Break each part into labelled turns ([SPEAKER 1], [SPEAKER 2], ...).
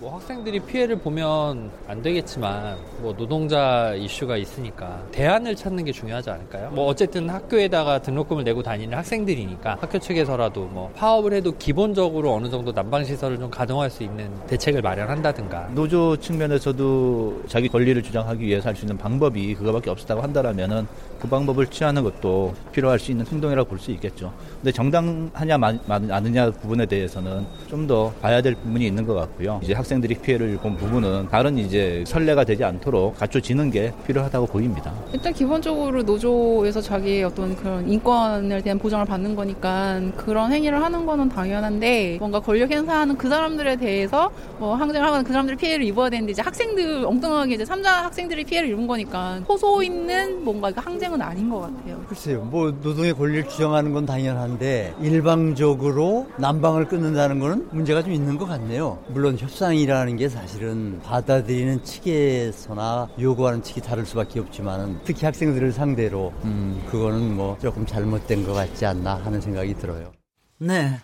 [SPEAKER 1] 뭐 학생들이 피해를 보면 안 되겠지만 뭐 노동자 이슈가 있으니까 대안을 찾는 게 중요하지 않을까요? 뭐 어쨌든 학교에다가 등록금을 내고 다니는 학생들이니까 학교 측에서라도 뭐 파업을 해도 기본적으로 어느 정도 난방 시설을 좀 가동할 수 있는 대책을 마련한다든가
[SPEAKER 2] 노조 측면에서도 자기 권리를 주장하기 위해서 할 수 있는 방법이 그거밖에 없었다고 한다라면은 그 방법을 취하는 것도 필요할 수 있는 행동이라고 볼 수 있겠죠. 근데 정당하냐 마느냐 부분에 대해서는 좀 더 봐야 될 부분이 있는 것 같고요. 이제 학생들이 피해를 본 부분은 다른 이제 선례가 되지 않도록 갖춰지는 게 필요하다고 보입니다.
[SPEAKER 3] 일단 기본적으로 노조에서 자기의 어떤 그런 인권에 대한 보장을 받는 거니까 그런 행위를 하는 거는 당연한데 뭔가 권력 행사하는 그 사람들에 대해서 뭐 항쟁을 하거나 그 사람들이 피해를 입어야 되는데 이제 학생들 엉뚱하게 이제 삼자 학생들이 피해를 입은 거니까 호소 있는 뭔가 항쟁 은 아닌 것 같아요.
[SPEAKER 4] 글쎄요, 뭐 노동의 권리를 주장하는 건 당연한데 일방적으로 난방을 끊는다는 거는 문제가 좀 있는 것 같네요. 물론 협상이라는 게 사실은 받아들이는 측에서나 요구하는 측이 다를 수밖에 없지만은 특히 학생들을 상대로 음 그거는 뭐 조금 잘못된 것 같지 않나 하는 생각이 들어요.
[SPEAKER 5] 네.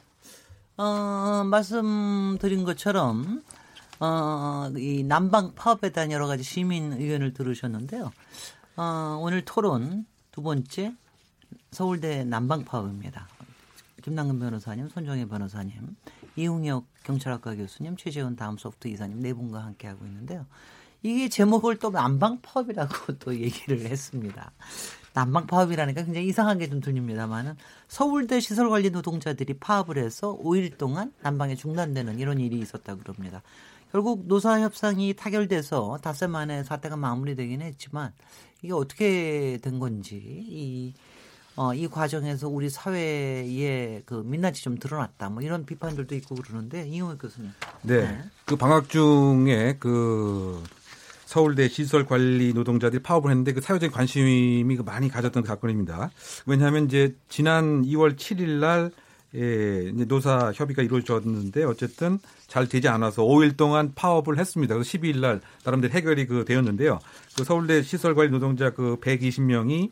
[SPEAKER 5] 어, 말씀드린 것처럼 어, 이 난방 파업에 대한 여러 가지 시민 의견을 들으셨는데요. 어, 오늘 토론 두 번째 서울대 난방 파업입니다. 김남근 변호사님, 손정혜 변호사님, 이웅혁 경찰학과 교수님, 최재훈 다음 소프트 이사님 네 분과 함께 하고 있는데요. 이게 제목을 또 난방 파업이라고 또 얘기를 했습니다. 난방 파업이라니까 굉장히 이상하게 좀 들립니다만은 서울대 시설관리 노동자들이 파업을 해서 5일 동안 난방이 중단되는 이런 일이 있었다 그럽니다. 결국 노사 협상이 타결돼서 닷새 만에 사태가 마무리되긴 했지만 이게 어떻게 된 건지 이 어, 이 과정에서 우리 사회에 그 민낯이 좀 드러났다. 뭐 이런 비판들도 있고 그러는데 이용혁 교수님.
[SPEAKER 6] 네. 네. 그 방학 중에 그 서울대 시설 관리 노동자들이 파업을 했는데 그 사회적인 관심이 그 많이 가졌던 그 사건입니다. 왜냐하면 이제 지난 2월 7일 날 예, 이제 노사 협의가 이루어졌는데 어쨌든 잘 되지 않아서 5일 동안 파업을 했습니다. 그래서 12일 날 나름대로 해결이 그 되었는데요. 그 서울대 시설관리 노동자 그 120명이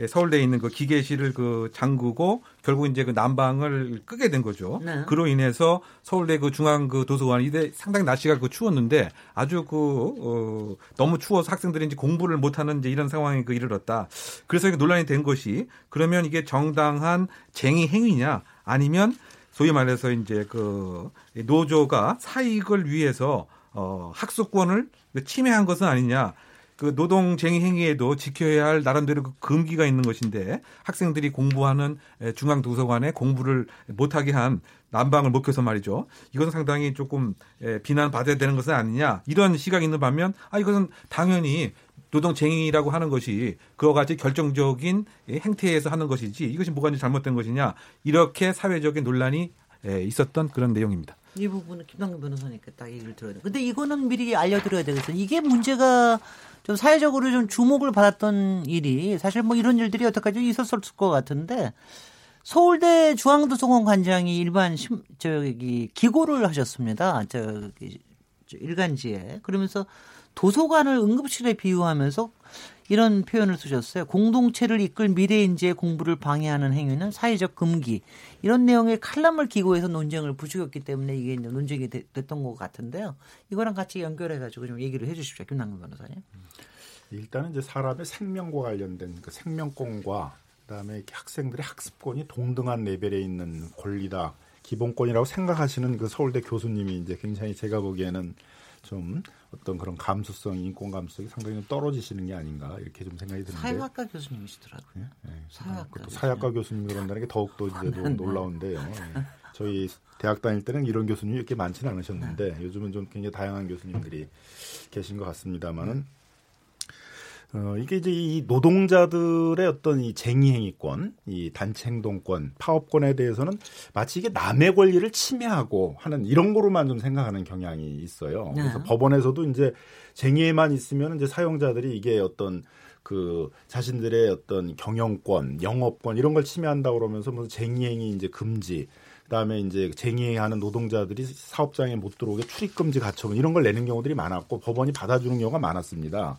[SPEAKER 6] 예, 서울대에 있는 그 기계실을 그 잠그고 결국 이제 그 난방을 끄게 된 거죠. 네. 그로 인해서 서울대 그 중앙 그 도서관 이때 상당히 날씨가 그 추웠는데 아주 그 어, 너무 추워서 학생들이 이제 공부를 못하는 이제 이런 상황에 그 이르렀다. 그래서 이게 논란이 된 것이 그러면 이게 정당한 쟁의 행위냐 아니면 소위 말해서 이제 그 노조가 사익을 위해서 어 학습권을 침해한 것은 아니냐. 그 노동쟁의 행위에도 지켜야 할 나름대로 그 금기가 있는 것인데 학생들이 공부하는 중앙 도서관에 공부를 못하게 한 난방을 못 켜서 말이죠. 이것은 상당히 조금 비난받아야 되는 것은 아니냐 이런 시각이 있는 반면 아 이것은 당연히 노동쟁의라고 하는 것이 그와 같이 결정적인 행태에서 하는 것이지 이것이 뭐가 잘못된 것이냐 이렇게 사회적인 논란이 있었던 그런 내용입니다.
[SPEAKER 5] 이 부분은 김남근 변호사님께 딱 얘기를 들어야 돼. 근데 이거는 미리 알려드려야 되겠어. 이게 문제가 좀 사회적으로 좀 주목을 받았던 일이 사실 뭐 이런 일들이 여태까지 있었을 것 같은데 서울대 중앙도서관 관장이 일반 심, 저기 기고를 하셨습니다. 저기 저 일간지에 그러면서 도서관을 응급실에 비유하면서 이런 표현을 쓰셨어요. 공동체를 이끌 미래인재의 공부를 방해하는 행위는 사회적 금기. 이런 내용의 칼럼을 기고해서 논쟁을 부추겼기 때문에 이게 논쟁이 되, 됐던 것 같은데요. 이거랑 같이 연결해가지고 좀 얘기를 해주십시오. 김남근 변호사님.
[SPEAKER 7] 일단은 이제 사람의 생명과 관련된 그 생명권과 그다음에 학생들의 학습권이 동등한 레벨에 있는 권리다. 기본권이라고 생각하시는 그 서울대 교수님이 이제 굉장히 제가 보기에는 좀 어떤 그런 감수성, 인권 감수성이 상당히 좀 떨어지시는 게 아닌가 이렇게 좀 생각이 드는데.
[SPEAKER 5] 사회학과 교수님이시더라고요. 예? 네.
[SPEAKER 7] 사회학과, 사회학과 교수님 그런다는 게 더욱 더 이제 놀라운데요. 예. 저희 대학 다닐 때는 이런 교수님이 이렇게 많지는 않으셨는데 요즘은 좀 굉장히 다양한 교수님들이 계신 것 같습니다만은 어, 이게 이제 이 노동자들의 어떤 이 쟁의행위권, 이 단체행동권, 파업권에 대해서는 마치 이게 남의 권리를 침해하고 하는 이런 거로만 좀 생각하는 경향이 있어요.
[SPEAKER 5] 네.
[SPEAKER 7] 그래서 법원에서도 이제 쟁의에만 있으면 이제 사용자들이 이게 어떤 그 자신들의 어떤 경영권, 영업권 이런 걸 침해한다고 그러면서 무슨 쟁의행위 이제 금지, 그다음에 이제 쟁의하는 노동자들이 사업장에 못 들어오게 출입금지 가처분 이런 걸 내는 경우들이 많았고 법원이 받아주는 경우가 많았습니다.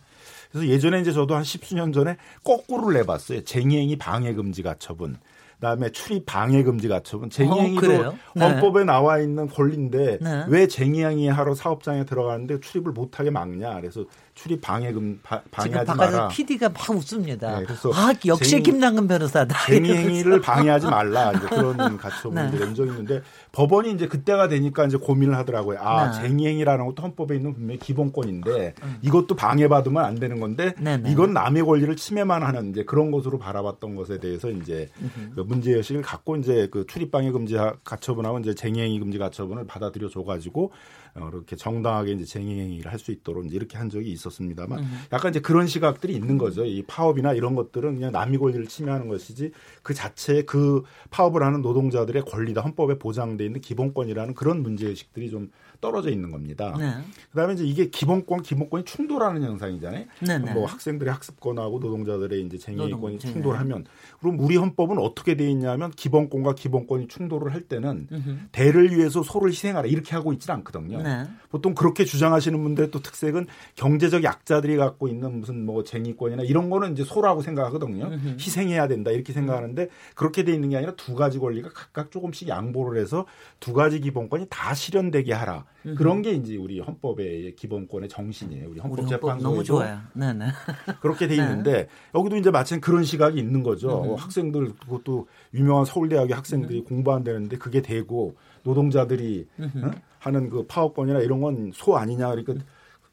[SPEAKER 7] 그래서 예전에 이제 저도 한 십수년 전에 거꾸로를 내봤어요. 쟁의행위 방해금지 가처분. 그다음에 출입 방해 금지 가처분. 쟁의행위도
[SPEAKER 5] 그래요? 네.
[SPEAKER 7] 헌법에 나와 있는 권리인데
[SPEAKER 5] 네.
[SPEAKER 7] 왜 쟁의행위 하러 사업장에 들어가는데 출입을 못하게 막냐. 그래서 출입 방해금 바,
[SPEAKER 5] 지금
[SPEAKER 7] 방해하지
[SPEAKER 5] 바깥에서
[SPEAKER 7] 마라.
[SPEAKER 5] PD가 막 웃습니다.
[SPEAKER 7] 네, 그래서
[SPEAKER 5] 아, 역시
[SPEAKER 7] 쟁의-
[SPEAKER 5] 김남근 변호사다.
[SPEAKER 7] 쟁의행위를 방해하지 말라 이제 그런
[SPEAKER 5] 네.
[SPEAKER 7] 가처분을 낸 적이 있는데 법원이 이제 그때가 되니까 이제 고민을 하더라고요. 아
[SPEAKER 5] 네.
[SPEAKER 7] 쟁의행위라는 것도 헌법에 있는 분명히 기본권인데 이것도 방해받으면 안 되는 건데
[SPEAKER 5] 네, 네.
[SPEAKER 7] 이건 남의 권리를 침해만 하는 이제 그런 것으로 바라봤던 것에 대해서 이제 그 문제 의식을 갖고 이제 그 출입방해 금지 가처분하고 이제 쟁의행위 금지 가처분을 받아들여 줘가지고 어, 이렇게 정당하게 이제 쟁의행위를 할 수 있도록 이제 이렇게 한 적이 있었습니다만 약간 이제 그런 시각들이 있는 거죠. 이 파업이나 이런 것들은 그냥 남의 권리를 침해하는 것이지 그 자체에 그 파업을 하는 노동자들의 권리다 헌법에 보장돼 있는 기본권이라는 그런 문제 의식들이 좀 떨어져 있는 겁니다.
[SPEAKER 5] 네.
[SPEAKER 7] 그다음에 이제 이게 기본권 기본권이 충돌하는 현상이잖아요.
[SPEAKER 5] 네, 네.
[SPEAKER 7] 뭐 학생들의 학습권하고 노동자들의 이제 쟁의권이. 충돌하면 그럼 우리 헌법은 어떻게 돼 있냐면 기본권과 기본권이 충돌을 할 때는 대를 위해서 소를 희생하라 이렇게 하고 있지는 않거든요.
[SPEAKER 5] 네.
[SPEAKER 7] 보통 그렇게 주장하시는 분들의 또 특색은 경제적 약자들이 갖고 있는 무슨 뭐 쟁의권이나 이런 거는 이제 소라고 생각하거든요. 희생해야 된다 이렇게 생각하는데 그렇게 돼 있는 게 아니라 두 가지 권리가 각각 조금씩 양보를 해서 두 가지 기본권이 다 실현되게 하라. 그런 게 이제 우리 헌법의 기본권의 정신이에요. 우리
[SPEAKER 5] 우리 헌법
[SPEAKER 7] 헌법재판소에도
[SPEAKER 5] 너무 좋아요. 네, 네.
[SPEAKER 7] 그렇게 돼
[SPEAKER 5] 네.
[SPEAKER 7] 있는데 여기도 이제 마침 그런 시각이 있는 거죠. 어, 학생들 그것도 유명한 서울대학의 학생들이 공부한다는데 그게 되고 노동자들이 어? 하는 그 파업권이나 이런 건 소 아니냐 그러니까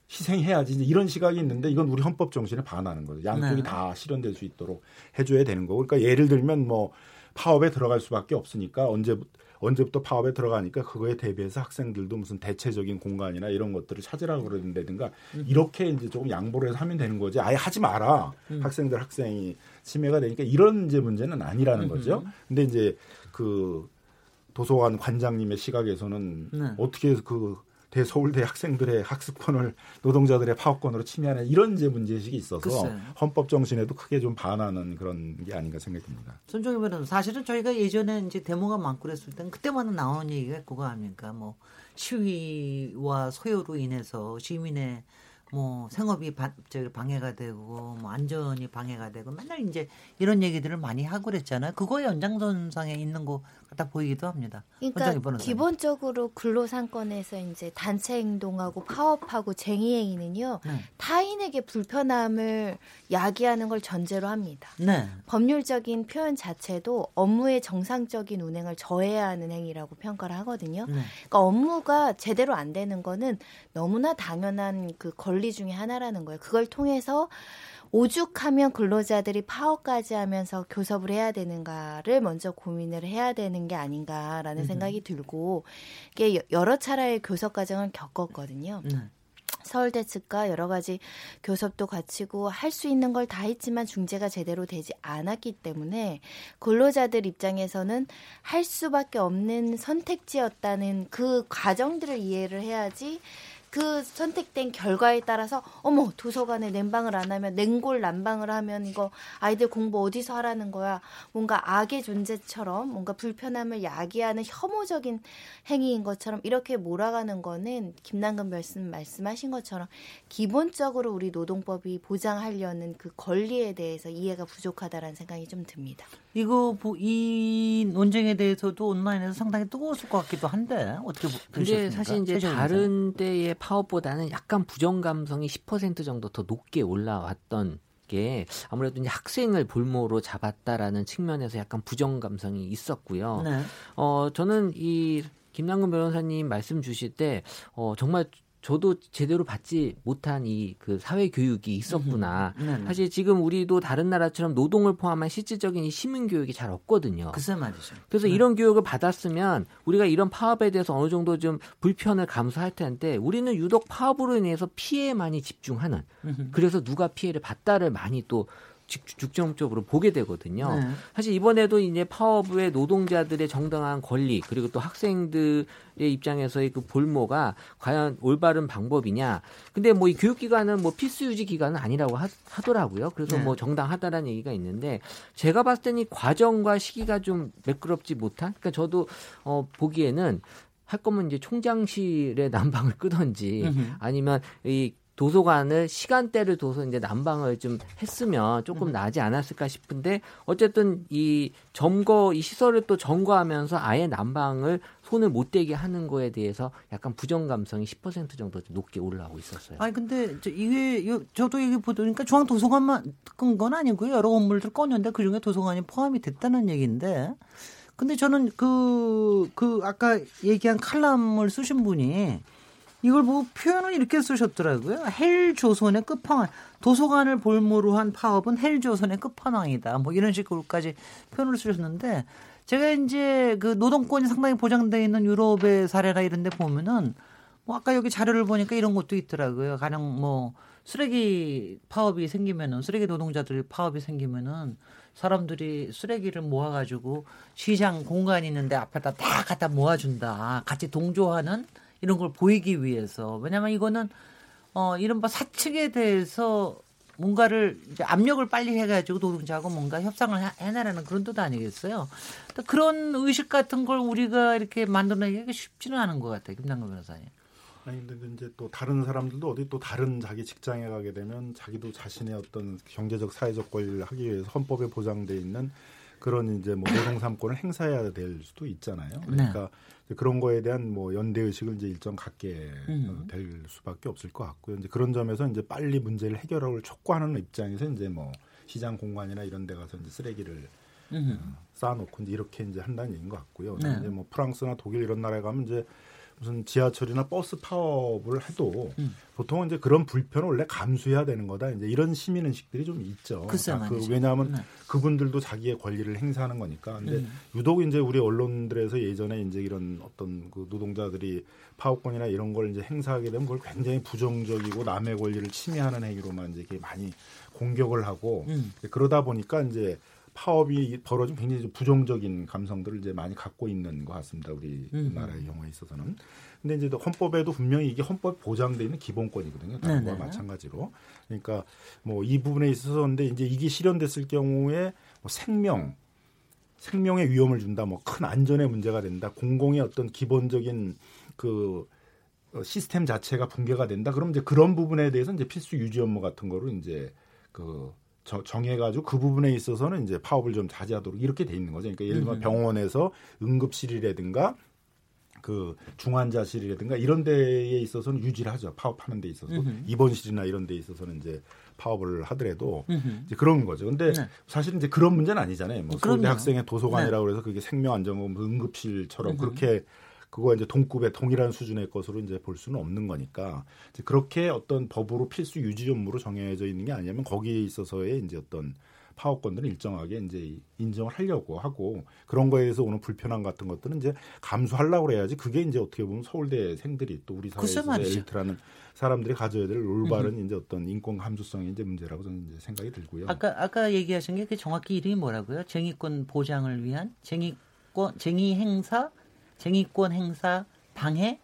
[SPEAKER 7] 희생해야지 이런 시각이 있는데 이건 우리 헌법 정신에 반하는 거죠. 양쪽이
[SPEAKER 5] 네.
[SPEAKER 7] 다 실현될 수 있도록 해줘야 되는 거고. 그러니까 예를 들면 뭐 파업에 들어갈 수밖에 없으니까 언제 언제부터 파업에 들어가니까 그거에 대비해서 학생들도 무슨 대체적인 공간이나 이런 것들을 찾으라고 그러는다든가 이렇게 이제 조금 양보를 해서 하면 되는 거지. 아예 하지 마라. 학생들 학생이 침해가 되니까 이런 이제 문제는 아니라는 거죠. 근데 이제 그 도서관 관장님의 시각에서는
[SPEAKER 5] 네.
[SPEAKER 7] 어떻게 그 대서울대 학생들의 학습권을 노동자들의 파업권으로 침해하는 이런 이제 문제의식이 있어서
[SPEAKER 5] 글쎄요.
[SPEAKER 7] 헌법 정신에도 크게 좀 반하는 그런 게 아닌가 생각됩니다.
[SPEAKER 5] 손정희 변호사 사실은 저희가 예전에 이제 데모가 많고 그랬을 때는 그때마다 나오는 얘기가 그거 아닙니까? 뭐 시위와 소요로 인해서 시민의 뭐 생업이 바, 방해가 되고 뭐 안전이 방해가 되고 맨날 이제 이런 얘기들을 많이 하고 그랬잖아요. 그거의 연장선상에 있는 것 같아 보이기도 합니다.
[SPEAKER 8] 그러니까. 기본적으로 근로상권에서 이제 단체 행동하고 파업하고 쟁의행위는요
[SPEAKER 5] 네.
[SPEAKER 8] 타인에게 불편함을 야기하는 걸 전제로 합니다.
[SPEAKER 5] 네.
[SPEAKER 8] 법률적인 표현 자체도 업무의 정상적인 운행을 저해야 하는 행위라고 평가를 하거든요.
[SPEAKER 5] 네.
[SPEAKER 8] 그러니까 업무가 제대로 안 되는 거는 너무나 당연한 그 권리 중에 하나라는 거예요. 그걸 통해서 오죽하면 근로자들이 파업까지 하면서 교섭을 해야 되는가를 먼저 고민을 해야 되는 게 아닌가라는 생각이 들고 이게 여러 차례의 교섭 과정을 겪었거든요.
[SPEAKER 5] 네.
[SPEAKER 8] 서울대 측과 여러 가지 교섭도 갖추고 할 수 있는 걸 다 했지만 중재가 제대로 되지 않았기 때문에 근로자들 입장에서는 할 수밖에 없는 선택지였다는 그 과정들을 이해를 해야지 그 선택된 결과에 따라서 어머 도서관에 냉방을 안 하면 냉골 난방을 하면 이거 아이들 공부 어디서 하라는 거야 뭔가 악의 존재처럼 뭔가 불편함을 야기하는 혐오적인 행위인 것처럼 이렇게 몰아가는 거는 김남근 말씀 말씀하신 것처럼 기본적으로 우리 노동법이 보장하려는 그 권리에 대해서 이해가 부족하다라는 생각이 좀 듭니다.
[SPEAKER 5] 이거 보- 이 논쟁에 대해서도 온라인에서 상당히 뜨거웠을 것 같기도 한데 어떻게 보-
[SPEAKER 9] 근데
[SPEAKER 5] 보셨습니까?
[SPEAKER 9] 사실 이제 다른 때의 파업보다는 약간 부정 감성이 10% 정도 더 높게 올라왔던 게 아무래도 이제 학생을 볼모로 잡았다라는 측면에서 약간 부정 감성이 있었고요.
[SPEAKER 5] 네.
[SPEAKER 9] 어 저는 이 김남근 변호사님 말씀 주실 때 어, 정말 저도 제대로 받지 못한 이 그 사회 교육이 있었구나.
[SPEAKER 5] 음, 네, 네.
[SPEAKER 9] 사실 지금 우리도 다른 나라처럼 노동을 포함한 실질적인 이 시민 교육이 잘 없거든요.
[SPEAKER 5] 글쎄 말이죠.
[SPEAKER 9] 그래서
[SPEAKER 5] 네.
[SPEAKER 9] 이런 교육을 받았으면 우리가 이런 파업에 대해서 어느 정도 좀 불편을 감수할 텐데 우리는 유독 파업으로 인해서 피해에 많이 집중하는. 그래서 누가 피해를 봤다를 많이 또 직- 중점적으로 보게 되거든요.
[SPEAKER 5] 네.
[SPEAKER 9] 사실 이번에도 이제 파업의 노동자들의 정당한 권리 그리고 또 학생들의 입장에서의 그 볼모가 과연 올바른 방법이냐. 근데 뭐 이 교육기관은 뭐 필수 유지 기관은 아니라고 하, 더라고요 그래서
[SPEAKER 5] 네.
[SPEAKER 9] 뭐 정당하다라는 얘기가 있는데 제가 봤을 때는 이 과정과 시기가 좀 매끄럽지 못한. 그러니까 저도 어 보기에는 할 거면 이제 총장실에 난방을 끄던지. 아니면 이 도서관을 시간대를 둬서 이제 난방을 좀 했으면 조금 나지 않았을까 싶은데 어쨌든 이 점거 이 시설을 또 점거하면서 아예 난방을 손을 못 대게 하는 거에 대해서 약간 부정 감성이 10% 정도 높게 올라오고 있었어요.
[SPEAKER 5] 아니 근데 저 이게 요- 저도 여기 보니까 중앙 도서관만 끈 건 아니고요. 여러 건물들 껐는데 그 중에 도서관이 포함이 됐다는 얘기인데. 근데 저는 그, 그 아까 얘기한 칼럼을 쓰신 분이 이걸 보고 표현을 이렇게 쓰셨더라고요. 헬 조선의 끝판왕. 도서관을 볼모로 한 파업은 헬 조선의 끝판왕이다. 뭐 이런 식으로까지 표현을 쓰셨는데 제가 이제 그 노동권이 상당히 보장되어 있는 유럽의 사례나 이런 데 보면은 뭐 아까 여기 자료를 보니까 이런 것도 있더라고요. 가령 뭐 쓰레기 파업이 생기면은 쓰레기 노동자들 파업이 생기면은 사람들이 쓰레기를 모아가지고 시장 공간 있는데 앞에다 다 갖다 모아준다. 같이 동조하는 이런 걸 보이기 위해서. 왜냐면 이거는 어 이른바 사측에 대해서 뭔가를 이제 압력을 빨리 해가지고 노동자하고 뭔가 협상을 해- 해내라는 그런 뜻 아니겠어요? 또 그런 의식 같은 걸 우리가 이렇게 만들어내기가 쉽지는 않은 것 같아요, 김남근 변호사님.
[SPEAKER 7] 아니 근데 이제 또 다른 사람들도 어디 또 다른 자기 직장에 가게 되면 자기도 자신의 어떤 경제적 사회적 권리를 하기 위해서 헌법에 보장돼 있는 그런 이제 뭐 노동 삼권을 행사해야 될 수도 있잖아요. 그러니까 그런 거에 대한 뭐 연대 의식을 이제 일정 갖게
[SPEAKER 5] 음.
[SPEAKER 7] 어, 될 수밖에 없을 것 같고요. 이제 그런 점에서 이제 빨리 문제를 해결하고 촉구하는 입장에서 이제 뭐 시장 공간이나 이런 데 가서 이제 쓰레기를
[SPEAKER 5] 음.
[SPEAKER 7] 쌓아놓고 이제 이렇게 이제 한다는 얘기인 것 같고요.
[SPEAKER 5] 네.
[SPEAKER 7] 이제 뭐 프랑스나 독일 이런 나라에 가면 이제 무슨 지하철이나 버스 파업을 해도
[SPEAKER 5] 음.
[SPEAKER 7] 보통은 이제 그런 불편을 원래 감수해야 되는 거다. 이제 이런 시민 의식들이 좀 있죠. 아, 그. 왜냐하면
[SPEAKER 5] 네.
[SPEAKER 7] 그분들도 자기의 권리를 행사하는 거니까. 근데
[SPEAKER 5] 음.
[SPEAKER 7] 유독 이제 우리 언론들에서 예전에 이제 이런 어떤 그 노동자들이 파업권이나 이런 걸 이제 행사하게 되면 그걸 굉장히 부정적이고 남의 권리를 침해하는 행위로만 이제 이렇게 많이 공격을 하고
[SPEAKER 5] 음.
[SPEAKER 7] 그러다 보니까 이제 파업이 벌어진 굉장히 좀 부정적인 감성들을 이제 많이 갖고 있는 것 같습니다. 우리
[SPEAKER 5] 음.
[SPEAKER 7] 나라의 경우에 있어서는. 근데 이제 또 헌법에도 분명히 이게 헌법 보장돼 있는 기본권이거든요.
[SPEAKER 5] 네네.
[SPEAKER 7] 마찬가지로. 그러니까 뭐 이 부분에 있어서 근데 이제 이게 실현됐을 경우에 뭐 생명 생명의 위험을 준다, 뭐 큰 안전에 문제가 된다, 공공의 어떤 기본적인 그 어, 시스템 자체가 붕괴가 된다. 그럼 이제 그런 부분에 대해서 이제 필수 유지 업무 같은 거로 이제 그 저- 정해가지고 그 부분에 있어서는 이제 파업을 좀 자제하도록 이렇게 돼 있는 거죠. 그러니까 예를 들면 병원에서 응급실이라든가 그 중환자실이라든가 이런 데에 있어서는 유지를 하죠. 파업하는 데 있어서
[SPEAKER 5] 음흠.
[SPEAKER 7] 입원실이나 이런 데 있어서는 이제 파업을 하더라도
[SPEAKER 5] 음흠.
[SPEAKER 7] 이제 그런 거죠. 근데
[SPEAKER 5] 네.
[SPEAKER 7] 사실은 이제 그런 문제는 아니잖아요. 뭐
[SPEAKER 5] 그럼요.
[SPEAKER 7] 서울대 학생의 도서관이라고 그래서 그게 생명안전보험 응급실처럼
[SPEAKER 5] 음흠.
[SPEAKER 7] 그렇게 그거 이제 동급의 동일한 수준의 것으로 이제 볼 수는 없는 거니까 이제 그렇게 어떤 법으로 필수 유지 업무로 정해져 있는 게 아니냐면 거기에 있어서의 이제 어떤 파업권들은 일정하게 이제 인정을 하려고 하고 그런 거에 대해서 오는 불편함 같은 것들은 이제 감수하려고 그래야지 그게 이제 어떻게 보면 서울대생들이 또 우리 사회에서. 엘리트라는 사람들이 가져야 될 올바른 이제 어떤 인권 감수성의 이제 문제라고 저는 이제 생각이 들고요.
[SPEAKER 5] 아까 아까 얘기하신 게 그 정확히 이름이 뭐라고요? 쟁의권 보장을 위한 쟁의권 쟁의 행사, 쟁의권 행사 방해,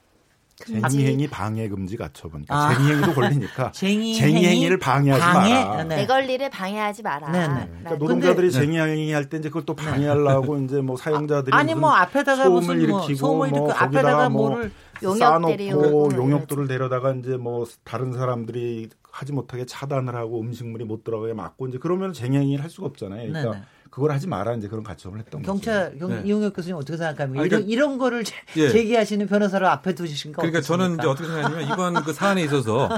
[SPEAKER 7] 쟁의행위 방해 금지 가처분. 그러니까
[SPEAKER 5] 아.
[SPEAKER 7] 쟁의행위도 걸리니까
[SPEAKER 5] 쟁의
[SPEAKER 7] 쟁의행위를 방해하지
[SPEAKER 5] 방해?
[SPEAKER 7] 마라.
[SPEAKER 5] 네.
[SPEAKER 8] 내 권리를 방해하지 마라.
[SPEAKER 5] 네, 네.
[SPEAKER 7] 그러니까 노동자들이 쟁의행위 할 때 이제 그걸 또 방해하려고 이제 뭐 사용자들이
[SPEAKER 5] 아니
[SPEAKER 7] 무슨
[SPEAKER 5] 뭐 앞에다가
[SPEAKER 7] 소음을
[SPEAKER 5] 무슨 뭐
[SPEAKER 7] 일으키고
[SPEAKER 5] 소음을
[SPEAKER 7] 뭐
[SPEAKER 5] 앞에다가
[SPEAKER 7] 뭐
[SPEAKER 5] 뭐를
[SPEAKER 8] 용역
[SPEAKER 7] 쌓아놓고 용역들을 데려다가 이제 뭐 다른 사람들이 하지 못하게 차단을 하고 음식물이 못 들어가게 막고 이제 그러면 쟁행위를 할 수가 없잖아요. 그러니까
[SPEAKER 5] 네네.
[SPEAKER 7] 그걸 하지 마라 이제 그런 가처분을 했던
[SPEAKER 5] 경찰 경,
[SPEAKER 6] 네.
[SPEAKER 5] 이용혁 교수님 어떻게 생각합니까?
[SPEAKER 6] 그러니까-
[SPEAKER 5] 이런 거를 제,
[SPEAKER 6] 예.
[SPEAKER 5] 제기하시는 변호사를 앞에 두시니까
[SPEAKER 6] 그러니까 저는 이제? 어떻게 생각하냐면 이번 그 사안에 있어서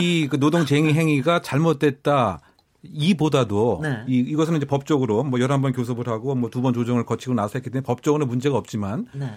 [SPEAKER 6] 이 그 노동쟁의 행위가 잘못됐다. 이보다도
[SPEAKER 5] 네.
[SPEAKER 6] 이, 이것은 이제 법적으로 뭐 11번 교섭을 하고 뭐 두 번 조정을 거치고 나서 했기 때문에 법적으로는 문제가 없지만
[SPEAKER 5] 네.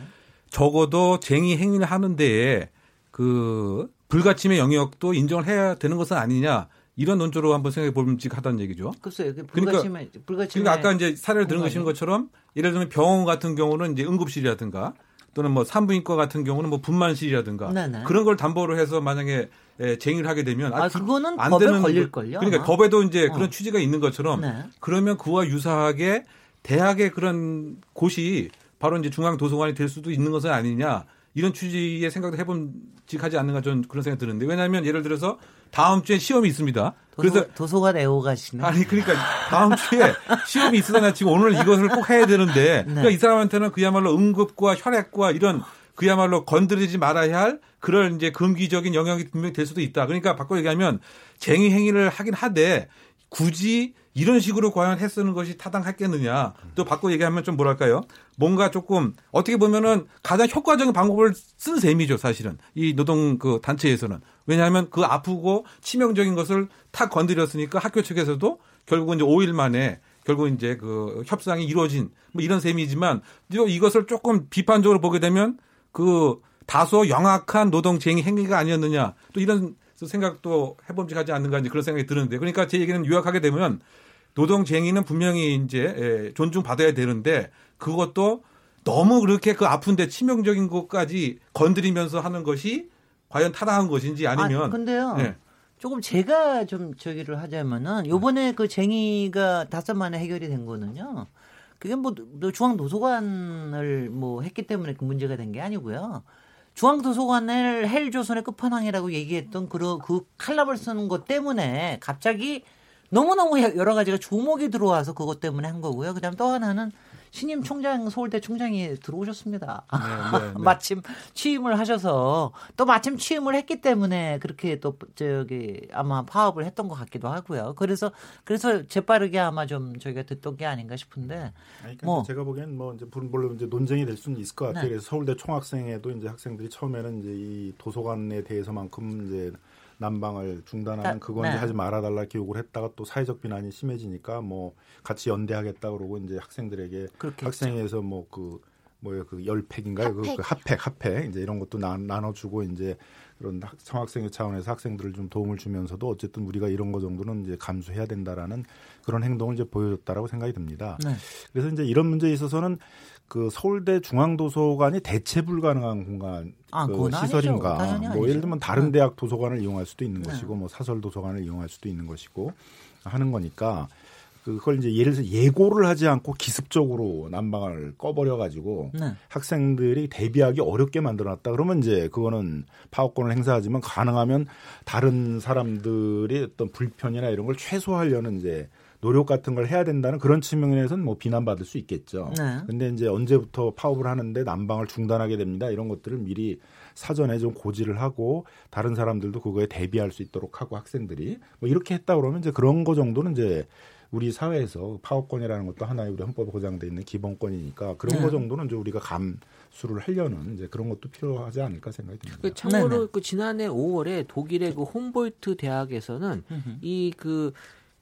[SPEAKER 6] 적어도 쟁의 행위를 하는 데에 그 불가침의 영역도 인정을 해야 되는 것은 아니냐 이런 논조로 한번 생각해 볼끔하다는 얘기죠.
[SPEAKER 5] 글쎄요.
[SPEAKER 6] 그러니까,
[SPEAKER 5] 불가침에 불가침에
[SPEAKER 6] 그러니까 아까 이제 사례를 들은 것인 것처럼 예를 들면 병원 같은 경우는 이제 응급실이라든가 또는 뭐 산부인과 같은 경우는 뭐 분만실이라든가
[SPEAKER 5] 네네.
[SPEAKER 6] 그런 걸 담보로 해서 만약에 예, 쟁의를 하게 되면
[SPEAKER 5] 아, 그거는
[SPEAKER 6] 안
[SPEAKER 5] 법에
[SPEAKER 6] 되는
[SPEAKER 5] 걸릴 걸요,
[SPEAKER 6] 그러니까
[SPEAKER 5] 아마?
[SPEAKER 6] 법에도 이제
[SPEAKER 5] 어.
[SPEAKER 6] 그런 취지가 있는 것처럼
[SPEAKER 5] 네.
[SPEAKER 6] 그러면 그와 유사하게 대학의 그런 곳이 바로 이제 중앙 도서관이 될 수도 있는 것은 아니냐 이런 취지의 생각도 해본 직하지 않는가 저는 그런 생각이 드는데 왜냐하면 예를 들어서 다음 주에 시험이 있습니다.
[SPEAKER 5] 도서,
[SPEAKER 6] 그래서
[SPEAKER 5] 도서관 애호가시네.
[SPEAKER 6] 아니 그러니까 다음 주에 시험이 있으나 지금 오늘 이것을 꼭 해야 되는데
[SPEAKER 5] 네.
[SPEAKER 6] 그러니까 이 사람한테는 그야말로 응급과 혈액과 이런 그야말로 건드리지 말아야 할 그런 이제 금기적인 영역이 분명히 될 수도 있다. 그러니까 바꿔 얘기하면 쟁의 행위를 하긴 하되 굳이 이런 식으로 과연 했쓰는 것이 타당했겠느냐. 또 바꿔 얘기하면 좀 뭐랄까요. 뭔가 조금 어떻게 보면은 가장 효과적인 방법을 쓴 셈이죠, 사실은. 이 노동 그 단체에서는. 왜냐하면 그 아프고 치명적인 것을 탁 건드렸으니까 학교 측에서도 결국은 이제 5일 만에 결국 이제 그 협상이 이루어진 뭐 이런 셈이지만 또 이것을 조금 비판적으로 보게 되면 그 다소 영악한 노동쟁의 행위가 아니었느냐 또 이런 생각도 해봄직하지 않는가 이제 그런 생각이 드는데 그러니까 제 얘기는 요약하게 되면 노동쟁의는 분명히 이제 예, 존중받아야 되는데 그것도 너무 그렇게 그 아픈데 치명적인 것까지 건드리면서 하는 것이 과연 타당한 것인지 아니면
[SPEAKER 5] 아, 근데요.
[SPEAKER 6] 예.
[SPEAKER 5] 조금 제가 좀 저기를 하자면은 요번에 그 쟁의가 다섯 만에 해결이 된 거는요. 그게 뭐 중앙 도서관을 뭐 했기 때문에 그 문제가 된 게 아니고요. 중앙 도서관을 헬 조선의 끝판왕이라고 얘기했던 그, 그 칼럼을 쓰는 것 때문에 갑자기 너무너무 여러 가지가 조목이 들어와서 그것 때문에 한 거고요. 그다음 또 하나는 신임 총장 서울대 총장이 들어오셨습니다.
[SPEAKER 6] 네, 네, 네.
[SPEAKER 5] 마침 취임을 하셔서 또 마침 취임을 했기 때문에 그렇게 또 저기 아마 파업을 했던 것 같기도 하고요. 그래서 그래서 재빠르게 아마 좀 저희가 듣던 게 아닌가 싶은데
[SPEAKER 7] 그러니까
[SPEAKER 5] 뭐
[SPEAKER 7] 제가 보기엔 뭐 이제 물론 이제 논쟁이 될 수는 있을 것 같아요.
[SPEAKER 5] 네.
[SPEAKER 7] 그래서 서울대 총학생회도 이제 학생들이 처음에는 이제 이 도서관에 대해서만큼 이제 난방을 중단하는
[SPEAKER 5] 다-
[SPEAKER 7] 그건
[SPEAKER 5] 네.
[SPEAKER 7] 이제 하지 말아달라 이렇게 요구를 했다가 또 사회적 비난이 심해지니까 뭐 같이 연대하겠다 그러고 이제 학생들에게
[SPEAKER 5] 그렇게
[SPEAKER 7] 학생회에서 뭐그 뭐예요 그 열팩인가요? 그,
[SPEAKER 8] 핫팩.
[SPEAKER 7] 그 핫팩 핫팩 이제 이런 것도 나, 나눠주고 이제 그런 학- 청학생회 차원에서 학생들을 좀 도움을 주면서도 어쨌든 우리가 이런 거 정도는 이제 감수해야 된다라는 그런 행동을 이제 보여줬다라고 생각이 듭니다.
[SPEAKER 5] 네.
[SPEAKER 7] 그래서 이제 이런 문제에 있어서는 그 서울대 중앙도서관이 대체 불가능한 공간
[SPEAKER 5] 아,
[SPEAKER 7] 그. 시설인가 뭐
[SPEAKER 5] 아니죠.
[SPEAKER 7] 예를 들면 다른
[SPEAKER 5] 네.
[SPEAKER 7] 대학 도서관을 이용할 수도 있는
[SPEAKER 5] 네.
[SPEAKER 7] 것이고 뭐 사설 도서관을 이용할 수도 있는 것이고 하는 거니까 그걸 이제 예를 들어서 예고를 하지 않고 기습적으로 난방을 꺼버려 가지고
[SPEAKER 5] 네.
[SPEAKER 7] 학생들이 대비하기 어렵게 만들어놨다 그러면 이제 그거는 파업권을 행사하지만 가능하면 다른 사람들의 어떤 불편이나 이런 걸 최소화하려는 이제 노력 같은 걸 해야 된다는 그런 측면에서는 뭐 비난받을 수 있겠죠.
[SPEAKER 5] 네.
[SPEAKER 7] 근데 이제 언제부터 파업을 하는데 난방을 중단하게 됩니다. 이런 것들을 미리 사전에 좀 고지를 하고 다른 사람들도 그거에 대비할 수 있도록 하고 학생들이 뭐 이렇게 했다 그러면 이제 그런 거 정도는 이제 우리 사회에서 파업권이라는 것도 하나의 우리 헌법에 보장돼 있는 기본권이니까 그런
[SPEAKER 5] 네.
[SPEAKER 7] 거 정도는 이제 우리가 감수를 하려는 이제 그런 것도 필요하지 않을까 생각이 듭니다.
[SPEAKER 9] 그 참고로
[SPEAKER 5] 네 네.
[SPEAKER 9] 그 지난해 5월에 독일의 그 홈볼트 대학에서는 이 그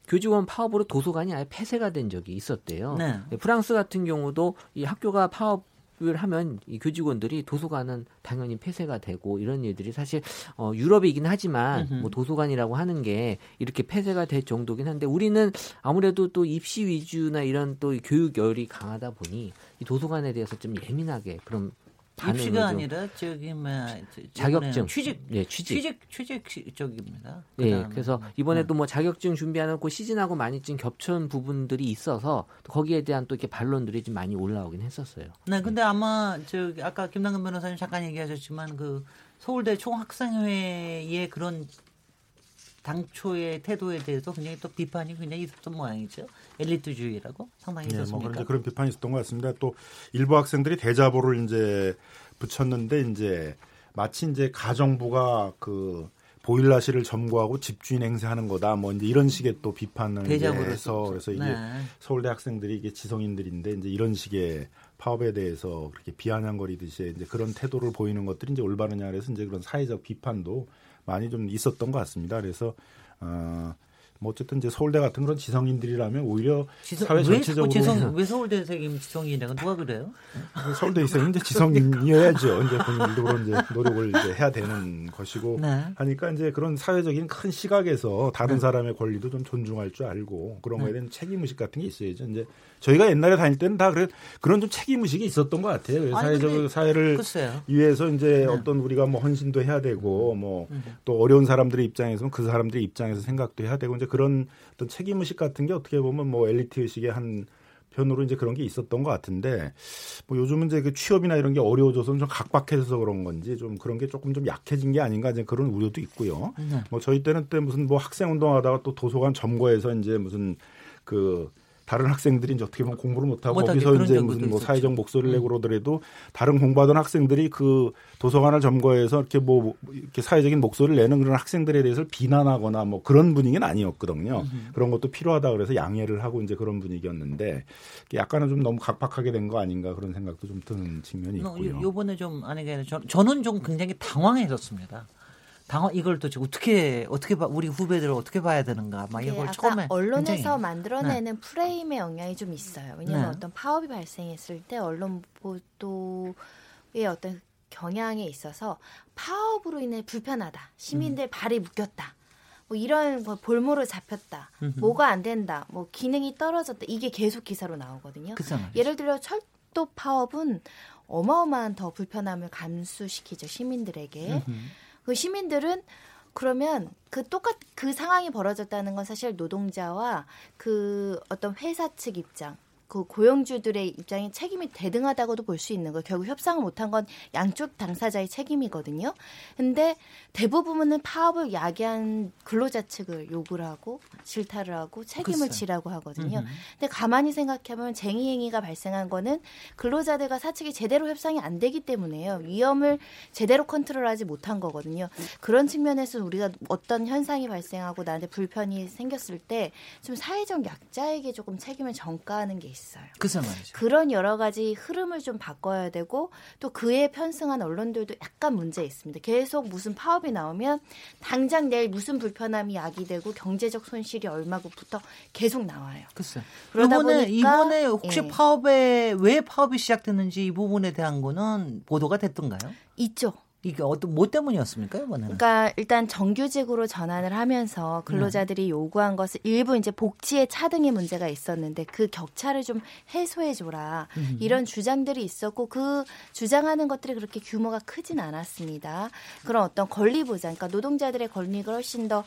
[SPEAKER 9] 교직원 파업으로 도서관이 아예 폐쇄가 된 적이 있었대요.
[SPEAKER 5] 네.
[SPEAKER 9] 프랑스 같은 경우도 이 학교가 파업 을 하면 이 교직원들이 도서관은 당연히 폐쇄가 되고 이런 일들이 사실 어 유럽이긴 하지만 뭐 도서관이라고 하는 게 이렇게 폐쇄가 될 정도긴 한데 우리는 아무래도 또 입시 위주나 이런 또 교육 열이 강하다 보니 이 도서관에 대해서 좀 예민하게 그런
[SPEAKER 5] 입시가
[SPEAKER 9] 좀
[SPEAKER 5] 아니라 저기 저-
[SPEAKER 9] 자격증.
[SPEAKER 5] 취직
[SPEAKER 9] 예, 취직.
[SPEAKER 5] 취직 취직 시- 쪽입니다.
[SPEAKER 9] 예,
[SPEAKER 5] 그다음에
[SPEAKER 9] 그래서
[SPEAKER 5] 뭐,
[SPEAKER 9] 이번에도 뭐 자격증 준비하는 그 시즌하고 많이 좀 겹쳐온 부분들이 있어서 또 거기에 대한 또 이렇게 반론들이 좀 많이 올라오긴 했었어요.
[SPEAKER 5] 네, 근데 아마 저기 아까 김남근 변호사님 잠깐 얘기하셨지만 그 서울대 총학생회의 그런 당초의 태도에 대해서 굉장히 또 비판이 굉장히 있었던 모양이죠. 엘리트주의라고 상당히
[SPEAKER 7] 네, 뭐
[SPEAKER 5] 있었습니까?
[SPEAKER 7] 그런, 이제 그런 비판이 있었던 것 같습니다. 또 일부 학생들이 대자보를 이제 붙였는데 이제 마치 이제 가정부가 그 보일러실을 점거하고 집주인 행세하는 거다. 뭐 이제 이런 식의 또 비판을 해서. 그래서 이게
[SPEAKER 5] 네.
[SPEAKER 7] 서울대 학생들이 이게 지성인들인데 이제 이런 식의 파업에 대해서 그렇게 비아냥거리듯이 이제 그런 태도를 보이는 것들이 이제 올바르냐 그래서 이제 그런 사회적 비판도 많이 좀 있었던 것 같습니다. 그래서 어 뭐 어쨌든 이제 서울대 같은 그런 지성인들이라면 오히려
[SPEAKER 5] 지성,
[SPEAKER 7] 사회
[SPEAKER 5] 왜
[SPEAKER 7] 전체적으로
[SPEAKER 5] 지성, 왜 서울대 생임 지성이냐고 누가 그래요?
[SPEAKER 7] 서울대 있어요. 이제 지성인이어야죠. 이제 본인들도 그런 이제 노력을 이제 해야 되는 것이고
[SPEAKER 5] 네.
[SPEAKER 7] 하니까 이제 그런 사회적인 큰 시각에서 다른
[SPEAKER 5] 네.
[SPEAKER 7] 사람의 권리도 좀 존중할 줄 알고 그런 거에 대한 책임 의식 같은 게 있어야죠. 이제 저희가 옛날에 다닐 때는 다 그래 그런 좀 책임 의식이 있었던 것 같아요.
[SPEAKER 5] 근데
[SPEAKER 7] 사회를
[SPEAKER 5] 글쎄요.
[SPEAKER 7] 위해서 이제
[SPEAKER 5] 네.
[SPEAKER 7] 어떤 우리가 뭐 헌신도 해야 되고 뭐
[SPEAKER 5] 음.
[SPEAKER 7] 또 어려운 사람들의 입장에서는 그 사람들의 입장에서 생각도 해야 되고 이제 그런 어떤 책임 의식 같은 게 어떻게 보면 뭐 엘리트 의식의 한 편으로 이제 그런 게 있었던 것 같은데 뭐 요즘은 이제 그 취업이나 이런 게 어려워져서 좀 각박해져서 그런 건지 좀 그런 게 조금 좀 약해진 게 아닌가 이제 그런 우려도 있고요.
[SPEAKER 5] 네.
[SPEAKER 7] 뭐 저희 때는 때 무슨 뭐 학생 운동하다가 또 도서관 점거에서 이제 무슨 그 다른 학생들이 이제 어떻게 보면 공부를 못하고 거기서 이제 무슨 뭐. 사회적 목소리를
[SPEAKER 5] 음.
[SPEAKER 7] 내고 그러더라도 다른 공부하던 학생들이 그 도서관을 점거해서 이렇게 뭐 이렇게 사회적인 목소리를 내는 그런 학생들에 대해서 비난하거나 뭐 그런 분위기는 아니었거든요. 그런 것도 필요하다 그래서 양해를 하고 이제 그런 분위기였는데 약간은 좀 너무 각박하게 된 거 아닌가 그런 생각도 좀 드는 측면이
[SPEAKER 5] 어,
[SPEAKER 7] 있고요.
[SPEAKER 5] 요, 요번에 좀 아니 게 저, 저는 좀 굉장히 당황해졌습니다. 당황 이걸 도대체 어떻게 어떻게 봐 우리 후배들을 어떻게 봐야 되는가 막
[SPEAKER 8] 네,
[SPEAKER 5] 이걸
[SPEAKER 8] 아까
[SPEAKER 5] 처음에
[SPEAKER 8] 언론에서
[SPEAKER 5] 굉장히-
[SPEAKER 8] 만들어내는 프레임의 영향이 좀 있어요. 왜냐하면
[SPEAKER 5] 네.
[SPEAKER 8] 어떤 파업이 발생했을 때 언론 보도의 어떤 경향에 있어서 파업으로 인해 불편하다. 시민들
[SPEAKER 5] 음.
[SPEAKER 8] 발이 묶였다. 뭐 이런 뭐 볼모로 잡혔다.
[SPEAKER 5] 음흠.
[SPEAKER 8] 뭐가 안 된다. 뭐 기능이 떨어졌다. 이게 계속 기사로 나오거든요. 예를 들어 철도 파업은 어마어마한 더 불편함을 감수시키죠 시민들에게.
[SPEAKER 5] 음흠.
[SPEAKER 8] 그 시민들은 그러면 그 똑같 그 상황이 벌어졌다는 건 사실 노동자와 그 어떤 회사 측 입장 그 고용주들의 입장이 책임이 대등하다고도 볼 수 있는 거예요. 결국 협상을 못한 건 양쪽 당사자의 책임이거든요. 근데 대부분은 파업을 야기한 근로자 측을 욕을 하고 질타를 하고 책임을
[SPEAKER 5] 글쎄.
[SPEAKER 8] 지라고 하거든요.
[SPEAKER 5] 음흠.
[SPEAKER 8] 근데 가만히 생각해보면 쟁의 행위가 발생한 거는 근로자들과 사측이 제대로 협상이 안 되기 때문에요. 위험을 제대로 컨트롤하지 못한 거거든요. 그런 측면에서 우리가 어떤 현상이 발생하고 나한테 불편이 생겼을 때 좀 사회적 약자에게 조금 책임을 전가하는 게 있어요.
[SPEAKER 5] 그죠 말이죠.
[SPEAKER 8] 그런 여러 가지 흐름을 좀 바꿔야 되고 또 그에 편승한 언론들도 약간 문제 있습니다. 계속 무슨 파업이 나오면 당장 내일 무슨 불편함이 야기되고 경제적 손실이 얼마고부터 계속 나와요.
[SPEAKER 5] 글쎄.
[SPEAKER 8] 그러다
[SPEAKER 5] 이번에
[SPEAKER 8] 보니까-
[SPEAKER 5] 이번에 혹시
[SPEAKER 8] 예.
[SPEAKER 5] 파업에 왜 파업이 시작됐는지 이 부분에 대한 거는 보도가 됐던가요?
[SPEAKER 8] 있죠.
[SPEAKER 5] 이게 어떤 뭐 때문이었습니까 이번에는?
[SPEAKER 8] 그러니까 일단 정규직으로 전환을 하면서 근로자들이 요구한 것은 일부 이제 복지의 차등의 문제가 있었는데 그 격차를 좀 해소해 줘라. 이런 주장들이 있었고 그 주장하는 것들이 그렇게 규모가 크진 않았습니다. 그런 어떤 권리 보장, 그러니까 노동자들의 권리가 훨씬 더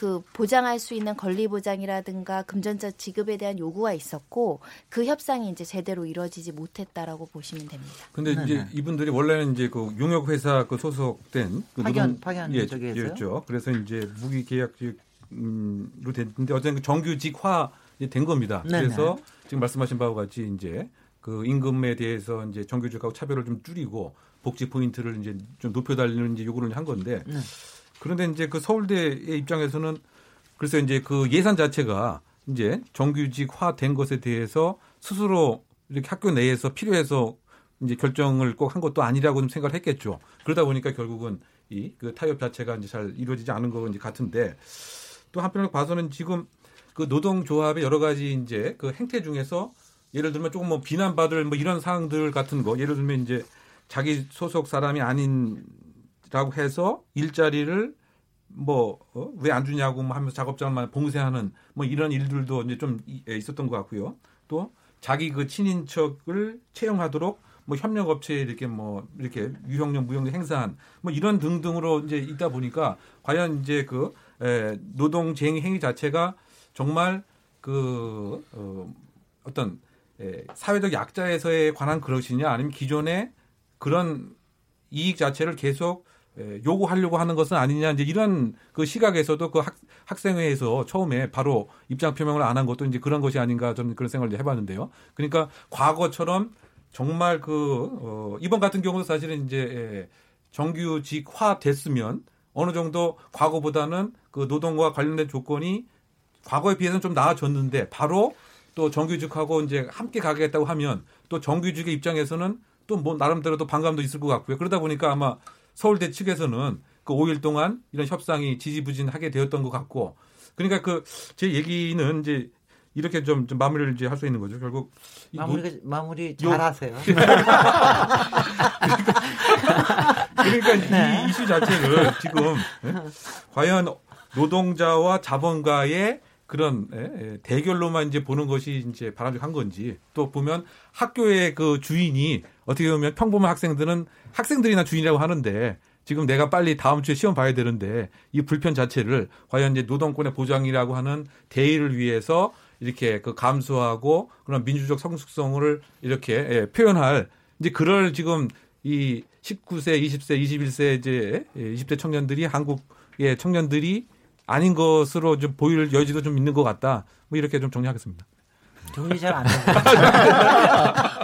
[SPEAKER 8] 그 보장할 수 있는 권리 보장이라든가 금전적 지급에 대한 요구가 있었고 그 협상이 이제 제대로 이루어지지 못했다라고 보시면 됩니다.
[SPEAKER 6] 근데
[SPEAKER 5] 네네.
[SPEAKER 6] 이제 이분들이 원래는 이제 그 용역 회사 그 소속된 그
[SPEAKER 5] 파견-
[SPEAKER 6] 노동-
[SPEAKER 5] 파견
[SPEAKER 6] 예? 였죠. 그래서 이제 무기 계약직으로 됐는데 어쨌든 그 정규직화 된 겁니다.
[SPEAKER 5] 네네.
[SPEAKER 6] 그래서 지금 말씀하신 바와 같이 이제 그 임금에 대해서 이제 정규직하고 차별을 좀 줄이고 복지 포인트를 이제 좀 높여달라는 이제 요구를 한 건데
[SPEAKER 5] 네.
[SPEAKER 6] 그런데 이제 그 서울대의 입장에서는 그래서 이제 그 예산 자체가 이제 정규직화 된 것에 대해서 스스로 이렇게 학교 내에서 필요해서 이제 결정을 꼭 한 것도 아니라고 좀 생각을 했겠죠. 그러다 보니까 결국은 이 그 타협 자체가 이제 잘 이루어지지 않은 거 같은데 또 한편으로 봐서는 지금 그 노동조합의 여러 가지 이제 그 행태 중에서 예를 들면 조금 뭐 비난받을 뭐 이런 사항들 같은 거 예를 들면 이제 자기 소속 사람이 아닌라고 해서 일자리를 뭐왜안 주냐고 뭐 하면서 작업장만 봉쇄하는 뭐 이런 일들도 이제 좀 있었던 것 같고요. 또 자기 그 친인척을 채용하도록 뭐 협력업체에 이렇게 뭐 이렇게 유형력 무형력 행사한 뭐 이런 등등으로 이제 있다 보니까 과연 이제 그 에, 노동쟁의 행위 자체가 정말 그 어, 어떤 에, 사회적 약자에서에 관한 그것이냐 아니면 기존의 그런 이익 자체를 계속 에, 요구하려고 하는 것은 아니냐 이제 이런 그 시각에서도 그 학, 학생회에서 처음에 바로 입장 표명을 안 한 것도 이제 그런 것이 아닌가 저는 그런 생각을 해봤는데요. 그러니까 과거처럼 정말 그 어, 이번 같은 경우도 사실은 이제 에, 정규직화 됐으면 어느 정도 과거보다는 그 노동과 관련된 조건이 과거에 비해서는 좀 나아졌는데 바로 또 정규직하고 이제 함께 가겠다고 하면 또 정규직의 입장에서는 또 뭐 나름대로 도 반감도 있을 것 같고요. 그러다 보니까 아마 서울대 측에서는 그 5일 동안 이런 협상이 지지부진하게 되었던 것 같고 그러니까 그 제 얘기는 이제 이렇게 좀, 좀 마무리를 이제 할 수 있는 거죠. 결국
[SPEAKER 5] 마무리 마무리 잘하세요.
[SPEAKER 6] 그러니까 네. 이 이슈 자체를 지금 예? 과연 노동자와 자본가의 그런 예, 대결로만 이제 보는 것이 이제 바람직한 건지 또 보면 학교의 그 주인이 어떻게 보면 평범한 학생들은 학생들이나 주인이라고 하는데 지금 내가 빨리 다음 주에 시험 봐야 되는데 이 불편 자체를 과연 이제 노동권의 보장이라고 하는 대의를 위해서 이렇게 그 감수하고 그런 민주적 성숙성을 이렇게 예, 표현할 이제 그럴 지금 이 19세, 20세, 21세 이제 20대 청년들이 한국의 청년들이 아닌 것으로 좀 보일 여지도 좀 있는 것 같다. 뭐 이렇게 좀 정리하겠습니다.
[SPEAKER 5] 정리 잘 안 되고.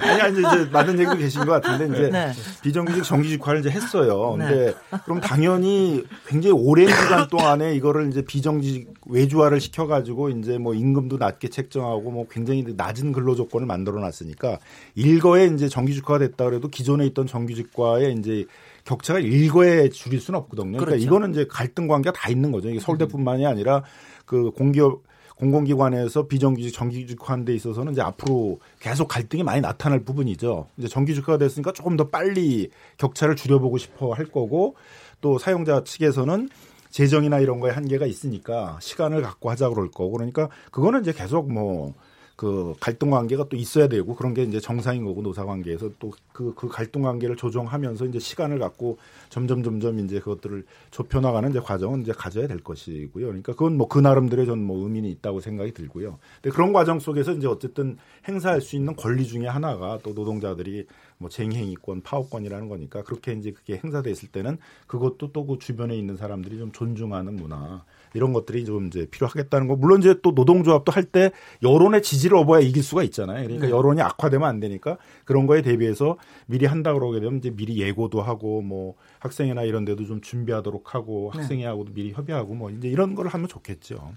[SPEAKER 7] 아니, 아니, 이제 맞는 얘기도 계신 것 같은데, 이제 네. 비정규직 정규직화를 이제 했어요. 네. 근데 그럼 당연히 굉장히 오랜 기간 동안에 이거를 이제 비정규직 외주화를 시켜가지고 이제 뭐 임금도 낮게 책정하고 뭐 굉장히 낮은 근로 조건을 만들어 놨으니까 일거에 이제 정규직화가 됐다 그래도 기존에 있던 정규직과의 이제 격차가 일거에 줄일 수는 없거든요. 그러니까 그렇죠. 이거는 이제 갈등 관계가 다 있는 거죠. 이게 서울대뿐만이 아니라 그 공기업 공공기관에서 비정규직 정규직화한 데 있어서는 이제 앞으로 계속 갈등이 많이 나타날 부분이죠. 이제 정규직화가 됐으니까 조금 더 빨리 격차를 줄여보고 싶어 할 거고 또 사용자 측에서는 재정이나 이런 거에 한계가 있으니까 시간을 갖고 하자 그럴 거고 그러니까 그거는 이제 계속 뭐 그 갈등 관계가 또 있어야 되고 그런 게 이제 정상인 거고 노사 관계에서 또 그그 그 갈등 관계를 조정하면서 이제 시간을 갖고 점점 점점 이제 그것들을 좁혀 나가는 이제 과정은 이제 가져야 될 것이고요. 그러니까 그건 뭐 그 나름대로 저는 뭐 의미는 있다고 생각이 들고요. 근데 그런 과정 속에서 이제 어쨌든 행사할 수 있는 권리 중에 하나가 또 노동자들이 뭐 쟁행이권, 파업권이라는 거니까 그렇게 이제 그게 행사돼 있을 때는 그것도 또 그 주변에 있는 사람들이 좀 존중하는 문화 이런 것들이 좀 이제 필요하겠다는 거. 물론 이제 또 노동조합도 할 때 여론의 지지를 얻어야 이길 수가 있잖아요. 그러니까 네. 여론이 악화되면 안 되니까 그런 거에 대비해서 미리 한다 그러게 되면 이제 미리 예고도 하고 뭐 학생회나 이런 데도 좀 준비하도록 하고 네. 학생회하고도 미리 협의하고 뭐 이제 이런 걸 하면 좋겠죠.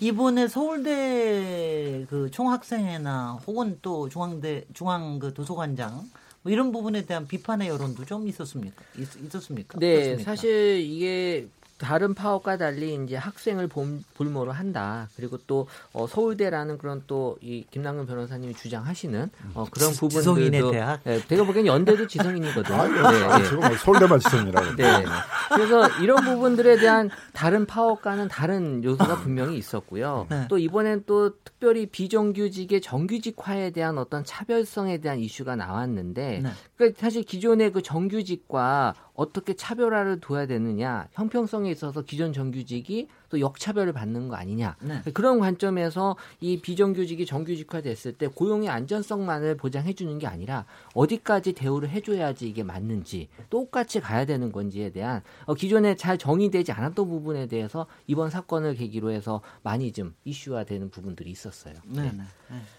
[SPEAKER 5] 이번에 서울대 그 총학생회나 혹은 또 중앙대 중앙 그 도서관장 뭐 이런 부분에 대한 비판의 여론도 좀 있었습니까? 있, 었습니까
[SPEAKER 9] 네, 그렇습니까? 사실 이게 다른 파업과 달리 이제 학생을 볼, 볼모로 한다. 그리고 또 어, 서울대라는 그런 또 이 김남근 변호사님이 주장하시는 어, 그런 부분들도
[SPEAKER 5] 지성인의 대학.
[SPEAKER 9] 네, 제가 보기엔 연대도 지성인이거든요. 아,
[SPEAKER 7] 네, 네. 뭐 서울대만 지성이라고.
[SPEAKER 9] 네. 그래서 이런 부분들에 대한 다른 파업과는 다른 요소가 분명히 있었고요. 네. 또 이번엔 또 특별히 비정규직의 정규직화에 대한 어떤 차별성에 대한 이슈가 나왔는데 네. 그러니까 사실 기존의 그 정규직과 어떻게 차별화를 둬야 되느냐 형평성 에 있어서 기존 정규직이 또 역차별을 받는 거 아니냐 네. 그런 관점에서 이 비정규직이 정규직화 됐을 때 고용의 안전성만을 보장해 주는 게 아니라 어디까지 대우를 해줘야지 이게 맞는지 똑같이 가야 되는 건지에 대한 어, 기존에 잘 정의되지 않았던 부분에 대해서 이번 사건을 계기로 해서 많이 좀 이슈화되는 부분들이 있었어요.
[SPEAKER 5] 네. 네.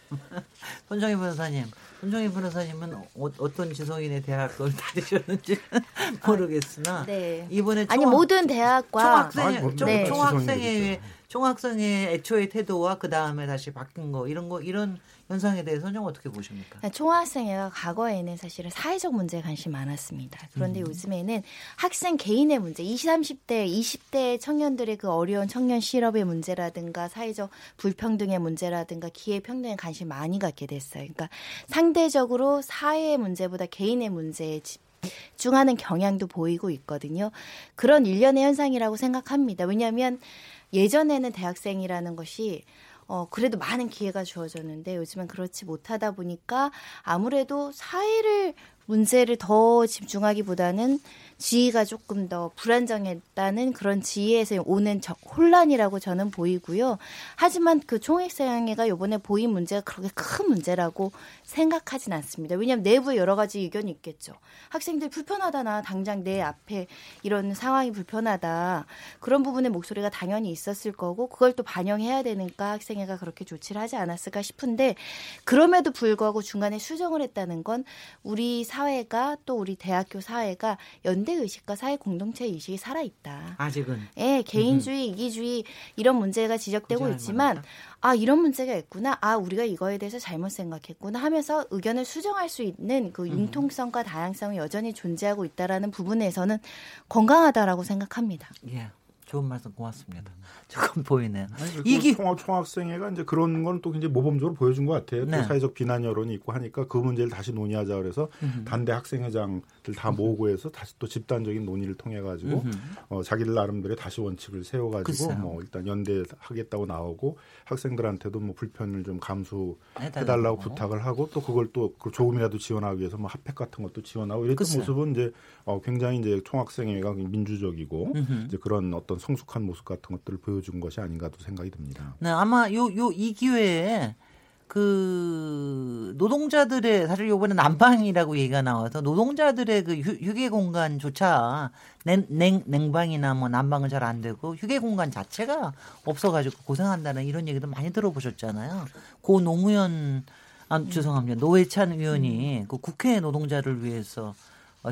[SPEAKER 5] 네. 손정희 변호사님, 손정희 변호사님은 어, 떤 지성인의 대학을 다니셨는지 모르겠으나 네. 이번에
[SPEAKER 8] 총, 아니 모든 대학과
[SPEAKER 5] 총학생 아, 뭐, 네. 총학생회 총학생의 애초의 태도와 그 다음에 다시 바뀐 거 이런 거 이런 현상에 대해서는 좀 어떻게 보십니까?
[SPEAKER 8] 네, 총학생회가 과거에는 사실은 사회적 문제에 관심이 많았습니다. 그런데 음. 요즘에는 학생 개인의 문제, 20, 30대, 20대 청년들의 그 어려운 청년 실업의 문제라든가 사회적 불평등의 문제라든가 기회 평등에 관심 많이 갖게 됐어요. 그러니까 상대적으로 사회의 문제보다 개인의 문제에 집중하는 경향도 보이고 있거든요. 그런 일련의 현상이라고 생각합니다. 왜냐하면 예전에는 대학생이라는 것이 어, 그래도 많은 기회가 주어졌는데 요즘은 그렇지 못하다 보니까 아무래도 사회를 문제를 더 집중하기보다는 지위가 조금 더 불안정했다는 그런 지위에서 오는 저, 혼란이라고 저는 보이고요. 하지만 그 총액상회가 요번에 보인 문제가 그렇게 큰 문제라고 생각하진 않습니다. 왜냐하면 내부에 여러 가지 의견이 있겠죠. 학생들 불편하다 나 당장 내 앞에 이런 상황이 불편하다 그런 부분의 목소리가 당연히 있었을 거고 그걸 또 반영해야 되니까 학생회가 그렇게 조치를 하지 않았을까 싶은데 그럼에도 불구하고 중간에 수정을 했다는 건 우리 사회가 또 우리 대학교 사회가 연대 의식과 사회 공동체 의식이 살아 있다.
[SPEAKER 5] 아직은.
[SPEAKER 8] 예, 개인주의, 이기주의 이런 문제가 지적되고 있지만 아, 이런 문제가 있구나. 아, 우리가 이거에 대해서 잘못 생각했구나 하면서 의견을 수정할 수 있는 그 음. 융통성과 다양성이 여전히 존재하고 있다라는 부분에서는 건강하다라고 생각합니다.
[SPEAKER 5] 예. 좋은 말씀 고맙습니다. 조금 보이네요.
[SPEAKER 7] 이기 총학, 총학생회가 이제 그런 건 또 굉장히 모범적으로 보여준 것 같아요.
[SPEAKER 5] 네.
[SPEAKER 7] 또 사회적 비난 여론이 있고 하니까 그 문제를 다시 논의하자 그래서
[SPEAKER 5] 음흠.
[SPEAKER 7] 단대 학생회장들 다 모으고 해서 다시 또 집단적인 논의를 통해 가지고 어, 자기들 나름대로의 다시 원칙을 세워 가지고. 뭐 일단 연대 하겠다고 나오고 학생들한테도 뭐 불편을 좀 감수해
[SPEAKER 5] 해달라고.
[SPEAKER 7] 달라고 부탁을 하고 또 그걸 또그 조금이라도 지원하기 위해서 뭐 핫팩 같은 것도 지원하고 이랬던
[SPEAKER 5] 글쎄요.
[SPEAKER 7] 모습은 이제 어, 굉장히 이제 총학생회가 민주적이고
[SPEAKER 5] 음흠.
[SPEAKER 7] 이제 그런 어떤 성숙한 모습 같은 것들을 보여준 것이 아닌가도 생각이 듭니다.
[SPEAKER 5] 네, 아마 요 요 이 기회에 그 노동자들의 사실 요번에 난방이라고 얘기가 나와서 노동자들의 그 휴, 휴게 공간조차 냉, 냉, 냉방이나 뭐 난방은 잘 안 되고 휴게 공간 자체가 없어가지고 고생한다는 이런 얘기도 많이 들어보셨잖아요. 고 노무현 아 죄송합니다 노회찬 의원이 그 국회 노동자를 위해서 어,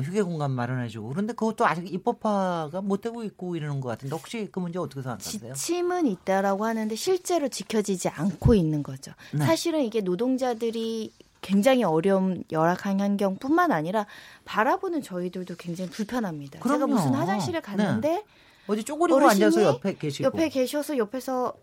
[SPEAKER 5] 휴게 공간 마련해주고 그런데 그것도 아직 입법화가 못 되고 있고 이러는 것 같은데 혹시 그 문제 어떻게 생각하세요?
[SPEAKER 8] 지침은 있다라고 하는데 실제로 지켜지지 않고 있는 거죠.
[SPEAKER 5] 네.
[SPEAKER 8] 사실은 이게 노동자들이 굉장히 어려운 열악한 환경뿐만 아니라 바라보는 저희들도 굉장히 불편합니다. 제가
[SPEAKER 5] 그럼요.
[SPEAKER 8] 무슨 화장실에 갔는데
[SPEAKER 5] 어디 쪼그리고
[SPEAKER 8] 어르신이
[SPEAKER 5] 앉아서 옆에 계시고
[SPEAKER 8] 옆에 계셔서 옆에서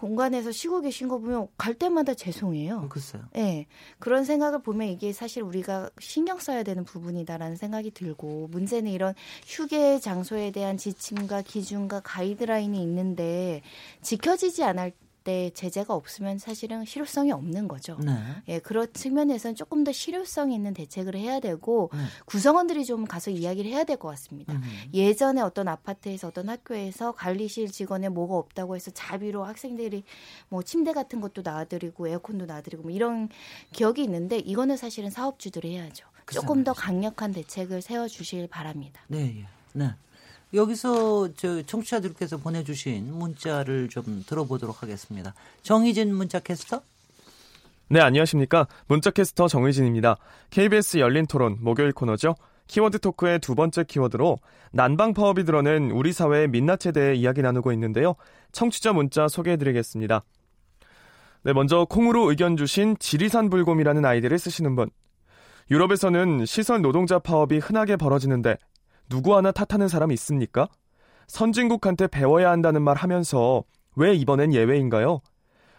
[SPEAKER 8] 공간에서 쉬고 계신 거 보면 갈 때마다 죄송해요.
[SPEAKER 5] 글쎄요.
[SPEAKER 8] 네, 그런 생각을 보면 이게 사실 우리가 신경 써야 되는 부분이다라는 생각이 들고 문제는 이런 휴게 장소에 대한 지침과 기준과 가이드라인이 있는데 지켜지지 않을 때 제재가 없으면 사실은 실효성이 없는 거죠.
[SPEAKER 5] 네.
[SPEAKER 8] 예, 그런 측면에서는 조금 더 실효성 있는 대책을 해야 되고
[SPEAKER 5] 네.
[SPEAKER 8] 구성원들이 좀 가서 이야기를 해야 될 것 같습니다.
[SPEAKER 5] 음.
[SPEAKER 8] 예전에 어떤 아파트에서 어떤 학교에서 관리실 직원에 뭐가 없다고 해서 자비로 학생들이 뭐 침대 같은 것도 놔드리고 에어컨도 놔드리고 뭐 이런 기억이 있는데 이거는 사실은 사업주들이 해야죠. 조금 더 강력한 대책을 세워 주실 바랍니다.
[SPEAKER 5] 네, 예. 네. 여기서 저 청취자들께서 보내주신 문자를 좀 들어보도록 하겠습니다. 정의진 문자 캐스터.
[SPEAKER 10] 네, 안녕하십니까. 문자캐스터 정의진입니다. KBS 열린 토론 목요일 코너죠. 키워드 토크의 두 번째 키워드로 난방 파업이 드러낸 우리 사회의 민낯에 대해 이야기 나누고 있는데요. 청취자 문자 소개해드리겠습니다. 네, 먼저 콩으로 의견 주신 지리산 불곰이라는 아이디를 쓰시는 분. 유럽에서는 시설 노동자 파업이 흔하게 벌어지는데 누구 하나 탓하는 사람 있습니까? 선진국한테 배워야 한다는 말 하면서 왜 이번엔 예외인가요?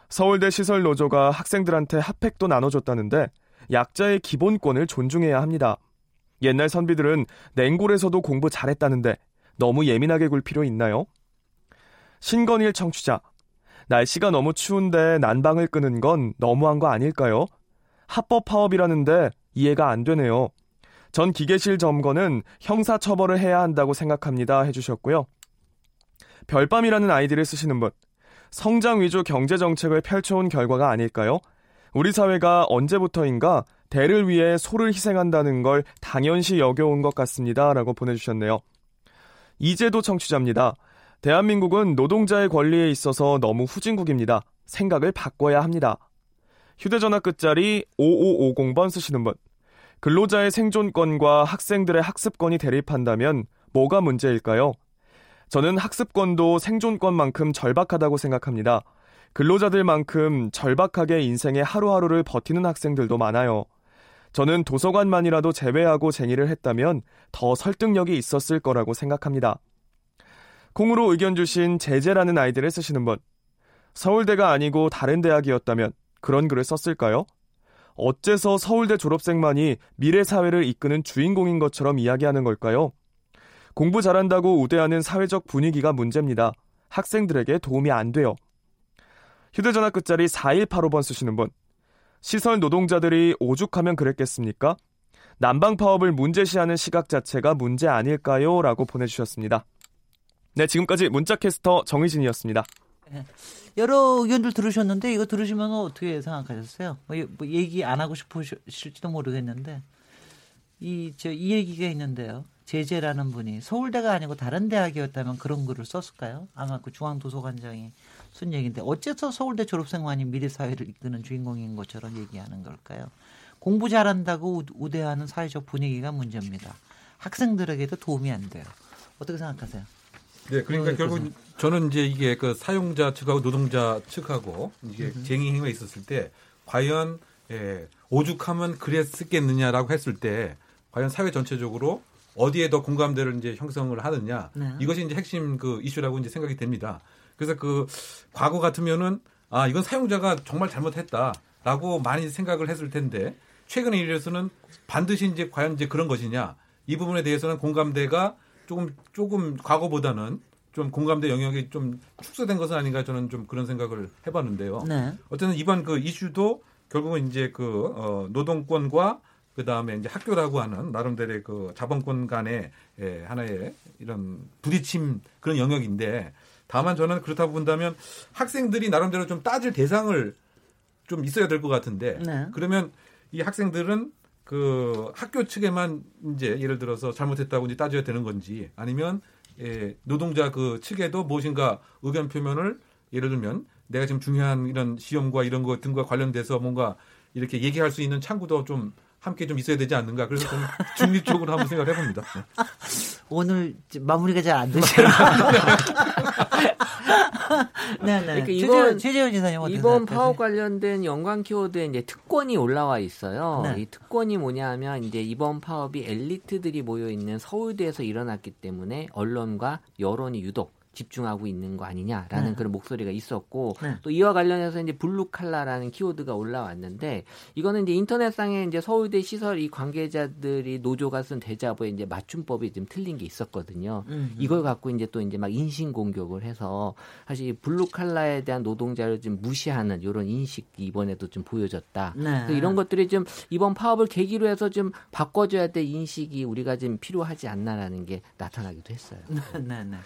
[SPEAKER 10] 서울대 시설 노조가 학생들한테 핫팩도 나눠줬다는데 약자의 기본권을 존중해야 합니다. 옛날 선비들은 냉골에서도 공부 잘했다는데 너무 예민하게 굴 필요 있나요? 신건일 청취자. 날씨가 너무 추운데 난방을 끄는 건 너무한 거 아닐까요? 합법 파업이라는데 이해가 안 되네요. 전 기계실 점거는 형사 처벌을 해야 한다고 생각합니다. 해주셨고요. 별밤이라는 아이디를 쓰시는 분. 성장 위주 경제 정책을 펼쳐온 결과가 아닐까요? 우리 사회가 언제부터인가 대를 위해 소를 희생한다는 걸 당연시 여겨온 것 같습니다. 라고 보내주셨네요. 이제도 청취자입니다. 대한민국은 노동자의 권리에 있어서 너무 후진국입니다. 생각을 바꿔야 합니다. 휴대전화 끝자리 5550번 쓰시는 분. 근로자의 생존권과 학생들의 학습권이 대립한다면 뭐가 문제일까요? 저는 학습권도 생존권만큼 절박하다고 생각합니다. 근로자들만큼 절박하게 인생의 하루하루를 버티는 학생들도 많아요. 저는 도서관만이라도 제외하고 쟁의를 했다면 더 설득력이 있었을 거라고 생각합니다. 콩으로 의견 주신 제재라는 아이디를 쓰시는 분. 서울대가 아니고 다른 대학이었다면 그런 글을 썼을까요? 어째서 서울대 졸업생만이 미래 사회를 이끄는 주인공인 것처럼 이야기하는 걸까요? 공부 잘한다고 우대하는 사회적 분위기가 문제입니다. 학생들에게 도움이 안 돼요. 휴대전화 끝자리 4185번 쓰시는 분. 시설 노동자들이 오죽하면 그랬겠습니까? 난방 파업을 문제시하는 시각 자체가 문제 아닐까요? 라고 보내주셨습니다. 네, 지금까지 문자캐스터 정희진이었습니다.
[SPEAKER 5] 여러 의견들 들으셨는데 이거 들으시면 어떻게 생각하셨어요? 뭐, 예- 뭐 얘기 안 하고 싶으실지도 모르겠는데 이저이 얘기가 있는데요. 제재라는 분이 서울대가 아니고 다른 대학이었다면 그런 글을 썼을까요? 아마 그 중앙도서관장이 쓴 얘기인데 어째서 서울대 졸업생만이 미래 사회를 이끄는 주인공인 것처럼 얘기하는 걸까요? 공부 잘한다고 우- 우대하는 사회적 분위기가 문제입니다. 학생들에게도 도움이 안 돼요. 어떻게 생각하세요?
[SPEAKER 6] 네, 그러니까
[SPEAKER 5] 어,
[SPEAKER 6] 결국
[SPEAKER 5] 그래서-
[SPEAKER 6] 저는 이제 이게 그 사용자 측하고 노동자 측하고 이게 쟁의 행위가 있었을 때 과연 예, 오죽하면 그랬겠느냐라고 했을 때 과연 사회 전체적으로 어디에 더 공감대를 이제 형성을 하느냐
[SPEAKER 5] 네.
[SPEAKER 6] 이것이 이제 핵심 그 이슈라고 이제 생각이 됩니다. 그래서 그 과거 같으면은 아 이건 사용자가 정말 잘못했다라고 많이 생각을 했을 텐데 최근에 이래서는 반드시 이제 과연 이제 그런 것이냐 이 부분에 대해서는 공감대가 조금 조금 과거보다는 좀 공감대 영역이 좀 축소된 것은 아닌가 저는 좀 그런 생각을 해봤는데요.
[SPEAKER 5] 네.
[SPEAKER 6] 어쨌든 이번 그 이슈도 결국은 이제 그 어, 노동권과 그 다음에 이제 학교라고 하는 나름대로의 그 자본권 간의 예, 하나의 이런 부딪힘 그런 영역인데 다만 저는 그렇다고 본다면 학생들이 나름대로 좀 따질 대상을 좀 있어야 될 것 같은데
[SPEAKER 5] 네.
[SPEAKER 6] 그러면 이 학생들은 그 학교 측에만 이제 예를 들어서 잘못했다고 이제 따져야 되는 건지 아니면 예, 노동자 그 측에도 무엇인가 의견 표면을 예를 들면 내가 지금 중요한 이런 시험과 이런 것 등과 관련돼서 뭔가 이렇게 얘기할 수 있는 창구도 좀 함께 좀 있어야 되지 않는가 그래서 좀 중립적으로 한번 생각을 해봅니다.
[SPEAKER 5] 오늘 마무리가 잘 안 되시나. 네 네.
[SPEAKER 9] 그러니까
[SPEAKER 5] 최재원,
[SPEAKER 9] 이번
[SPEAKER 5] 최재원 지사님
[SPEAKER 9] 이번? 파업 관련된 연관 키워드에 이제 특권이 올라와 있어요.
[SPEAKER 5] 네.
[SPEAKER 9] 이 특권이 뭐냐면 이제 이번 파업이 엘리트들이 모여 있는 서울대에서 일어났기 때문에 언론과 여론이 유독 집중하고 있는 거 아니냐라는
[SPEAKER 5] 네.
[SPEAKER 9] 그런 목소리가 있었고
[SPEAKER 5] 네.
[SPEAKER 9] 또 이와 관련해서 이제 블루 칼라라는 키워드가 올라왔는데 이거는 이제 인터넷상에 이제 서울대 시설 이 관계자들이 노조가 쓴 대자보에 이제 맞춤법이 좀 틀린 게 있었거든요.
[SPEAKER 5] 음.
[SPEAKER 9] 이걸 갖고 이제 또 이제 막 인신 공격을 해서 사실 이 블루 칼라에 대한 노동자를 좀 무시하는 이런 인식이 이번에도 좀 보여졌다.
[SPEAKER 5] 네.
[SPEAKER 9] 이런 것들이 좀 이번 파업을 계기로 해서 좀 바꿔줘야 될 인식이 우리가 좀 필요하지 않나라는 게 나타나기도 했어요.
[SPEAKER 5] 네 네.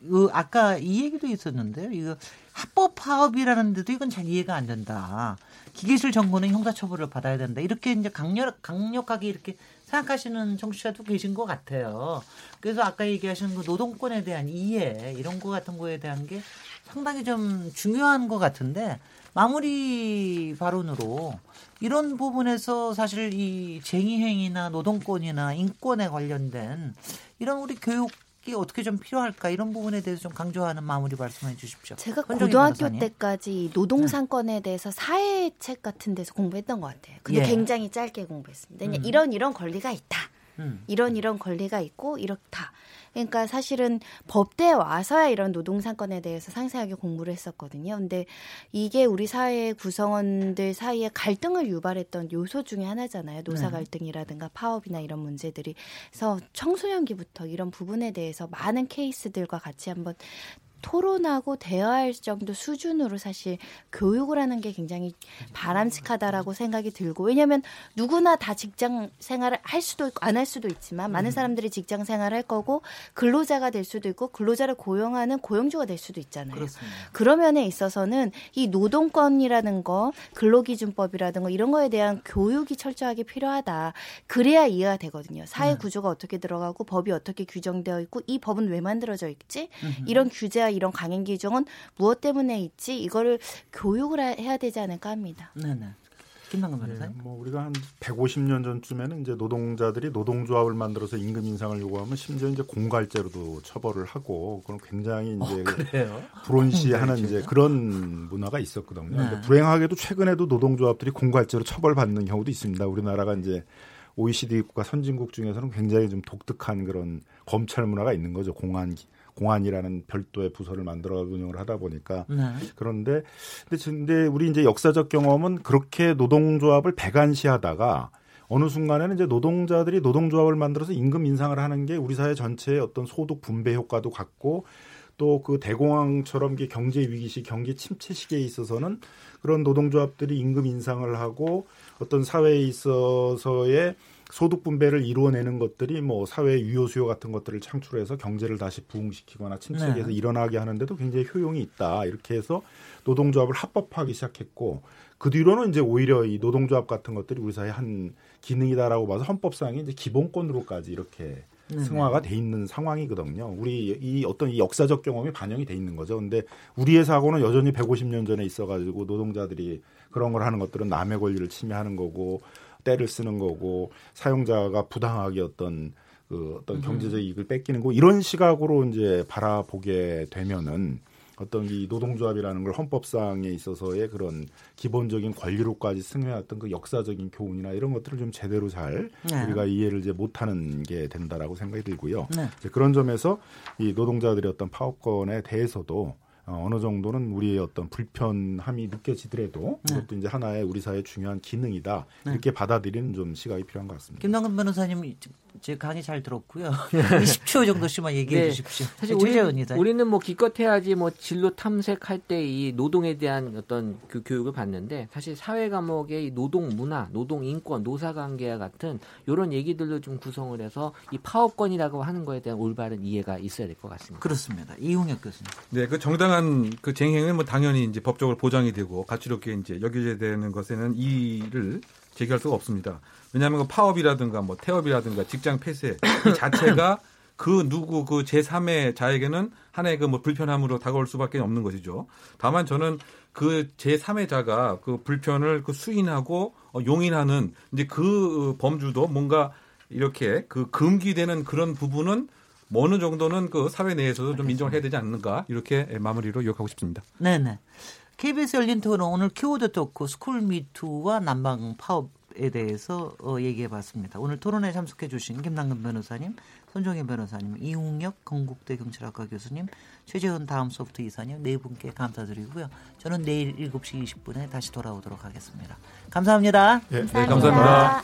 [SPEAKER 5] 그 아까 이 얘기도 있었는데요. 이거 합법 파업이라는 데도 이건 잘 이해가 안 된다. 기계실 정보는 형사처벌을 받아야 된다. 이렇게 이제 강력 강력하게 이렇게 생각하시는 청취자도 계신 것 같아요. 그래서 아까 얘기하신 그 노동권에 대한 이해 이런 거 같은 거에 대한 게 상당히 좀 중요한 것 같은데 마무리 발언으로 이런 부분에서 사실 이 쟁의행위나 노동권이나 인권에 관련된 이런 우리 교육 이 어떻게 좀 필요할까 이런 부분에 대해서 좀 강조하는 마무리 말씀해 주십시오.
[SPEAKER 8] 제가 고등학교
[SPEAKER 5] 변호사님. 네.
[SPEAKER 8] 때까지 이 노동상권에 대해서 사회책 같은 데서 공부했던 것 같아요. 근데
[SPEAKER 5] 예.
[SPEAKER 8] 굉장히 짧게 공부했습니다.
[SPEAKER 5] 음.
[SPEAKER 8] 이런 이런 권리가 있다.
[SPEAKER 5] 음.
[SPEAKER 8] 이런 이런 권리가 있고 이렇다. 그러니까 사실은 법대에 와서야 이런 노동상권에 대해서 상세하게 공부를 했었거든요. 근데 이게 우리 사회의 구성원들 사이에 갈등을 유발했던 요소 중에 하나잖아요. 노사
[SPEAKER 5] 네.
[SPEAKER 8] 갈등이라든가 파업이나 이런 문제들이. 그래서 청소년기부터 이런 부분에 대해서 많은 케이스들과 같이 한번 토론하고 대화할 정도 수준으로 사실 교육을 하는 게 굉장히 바람직하다라고 생각이 들고 왜냐하면 누구나 다 직장 생활을 할 수도 있고 안 할 수도 있지만
[SPEAKER 5] 음.
[SPEAKER 8] 많은 사람들이 직장 생활을 할 거고 근로자가 될 수도 있고 근로자를 고용하는 고용주가 될 수도 있잖아요.
[SPEAKER 5] 그렇습니다.
[SPEAKER 8] 그런 면에 있어서는 이 노동권이라는 거, 근로기준법이라든 거 이런 거에 대한 교육이 철저하게 필요하다. 그래야 이해가 되거든요. 사회
[SPEAKER 5] 네.
[SPEAKER 8] 구조가 어떻게 들어가고 법이 어떻게 규정되어 있고 이 법은 왜 만들어져 있지? 이런 규제와 이런 강행 규정은 무엇 때문에 있지? 이거를 교육을 하- 해야 되지 않을까 합니다.
[SPEAKER 5] 네네. 김남근
[SPEAKER 7] 예,
[SPEAKER 5] 변호사님.
[SPEAKER 7] 뭐 우리가 한 150년 전쯤에는 이제 노동자들이 노동조합을 만들어서 임금 인상을 요구하면 심지어 이제 공갈죄로도 처벌을 하고 그런 굉장히 이제
[SPEAKER 5] 그래요?
[SPEAKER 7] 불온시하는 이제 그런 문화가 있었거든요.
[SPEAKER 5] 네.
[SPEAKER 7] 근데 불행하게도 최근에도 노동조합들이 공갈죄로 처벌받는 경우도 있습니다. 우리나라가 이제 OECD 국가 선진국 중에서는 굉장히 좀 독특한 그런 검찰 문화가 있는 거죠. 공안 공안이라는 별도의 부서를 만들어 운영을 하다 보니까
[SPEAKER 5] 네.
[SPEAKER 7] 그런데 근데, 근데 우리 이제 역사적 경험은 그렇게 노동조합을 배관시하다가 어느 순간에는 이제 노동자들이 노동조합을 만들어서 임금 인상을 하는 게 우리 사회 전체의 어떤 소득 분배 효과도 갖고 또 그 대공황처럼 경제 위기 시 경기 침체 시기에 있어서는 그런 노동조합들이 임금 인상을 하고 어떤 사회에 있어서의 소득 분배를 이루어내는 것들이 뭐 사회 유효 수요 같은 것들을 창출해서 경제를 다시 부흥시키거나 침체기에서
[SPEAKER 5] 네.
[SPEAKER 7] 일어나게 하는데도 굉장히 효용이 있다. 이렇게 해서 노동조합을 합법화하기 시작했고 그 뒤로는 이제 오히려 이 노동조합 같은 것들이 우리 사회 한 기능이다라고 봐서 헌법상의 이제 기본권으로까지 이렇게
[SPEAKER 5] 네네.
[SPEAKER 7] 승화가 돼 있는 상황이거든요. 우리 이 어떤 이 역사적 경험이 반영이 돼 있는 거죠. 근데 우리의 사고는 여전히 150년 전에 있어가지고 노동자들이 그런 걸 하는 것들은 남의 권리를 침해하는 거고 때를 쓰는 거고 사용자가 부당하게 어떤 그 어떤 경제적 이익을 뺏기는 거 이런 시각으로 이제 바라보게 되면은 어떤 이 노동조합이라는 걸 헌법상에 있어서의 그런 기본적인 권리로까지 승해왔던 그 역사적인 교훈이나 이런 것들을 좀 제대로 잘
[SPEAKER 5] 네.
[SPEAKER 7] 우리가 이해를 이제 못하는 게 된다라고 생각이 들고요.
[SPEAKER 5] 네.
[SPEAKER 7] 이제 그런 점에서 이 노동자들의 어떤 파업권에 대해서도 어, 어느 정도는 우리의 어떤 불편함이 느껴지더라도
[SPEAKER 5] 네.
[SPEAKER 7] 이것도 이제 하나의 우리 사회의 중요한 기능이다
[SPEAKER 5] 네.
[SPEAKER 7] 이렇게 받아들이는 좀 시각이 필요한 것 같습니다.
[SPEAKER 5] 김남근 변호사님 제 강의 잘 들었고요. 20초 정도씩만 얘기해
[SPEAKER 9] 네.
[SPEAKER 5] 주십시오.
[SPEAKER 9] 사실 우리는. 우리는 뭐 기껏해야지 뭐 진로 탐색할 때 이 노동에 대한 어떤 그 교육을 받는데 사실 사회 과목의 이 노동 문화, 노동 인권, 노사 관계와 같은 이런 얘기들로 좀 구성을 해서 이 파업권이라고 하는 거에 대한 올바른 이해가 있어야 될 것 같습니다.
[SPEAKER 5] 그렇습니다. 이용혁 교수님.
[SPEAKER 6] 네, 그 정당한 그 쟁행은 뭐 당연히 이제 법적으로 보장이 되고 가치롭게 이제 여겨져야 되는 것에는 이의를 제기할 수가 없습니다. 왜냐하면 그 파업이라든가 뭐 태업이라든가 직장 폐쇄 이 자체가 그 누구 그 제3의 자에게는 하나의 그 뭐 불편함으로 다가올 수밖에 없는 것이죠. 다만 저는 그 제3의 자가 그 불편을 그 수인하고 어, 용인하는 이제 그 범주도 뭔가 이렇게 그 금기되는 그런 부분은 뭐 어느 정도는 그 사회 내에서도 좀 인정을 해야 되지 않는가 이렇게 마무리로 요약하고 싶습니다.
[SPEAKER 5] 네네. KBS 열린 토론 오늘 키워드 토크 스쿨 미투와 난방 파업에 대해서 어, 얘기해 봤습니다. 오늘 토론에 참석해 주신 김남근 변호사님, 손종혜 변호사님, 이웅혁 건국대 경찰학과 교수님, 최재훈 다음 소프트 이사님 네 분께 감사드리고요. 저는 내일 7시 20분에 다시 돌아오도록 하겠습니다. 감사합니다.
[SPEAKER 7] 예,
[SPEAKER 6] 네, 감사합니다.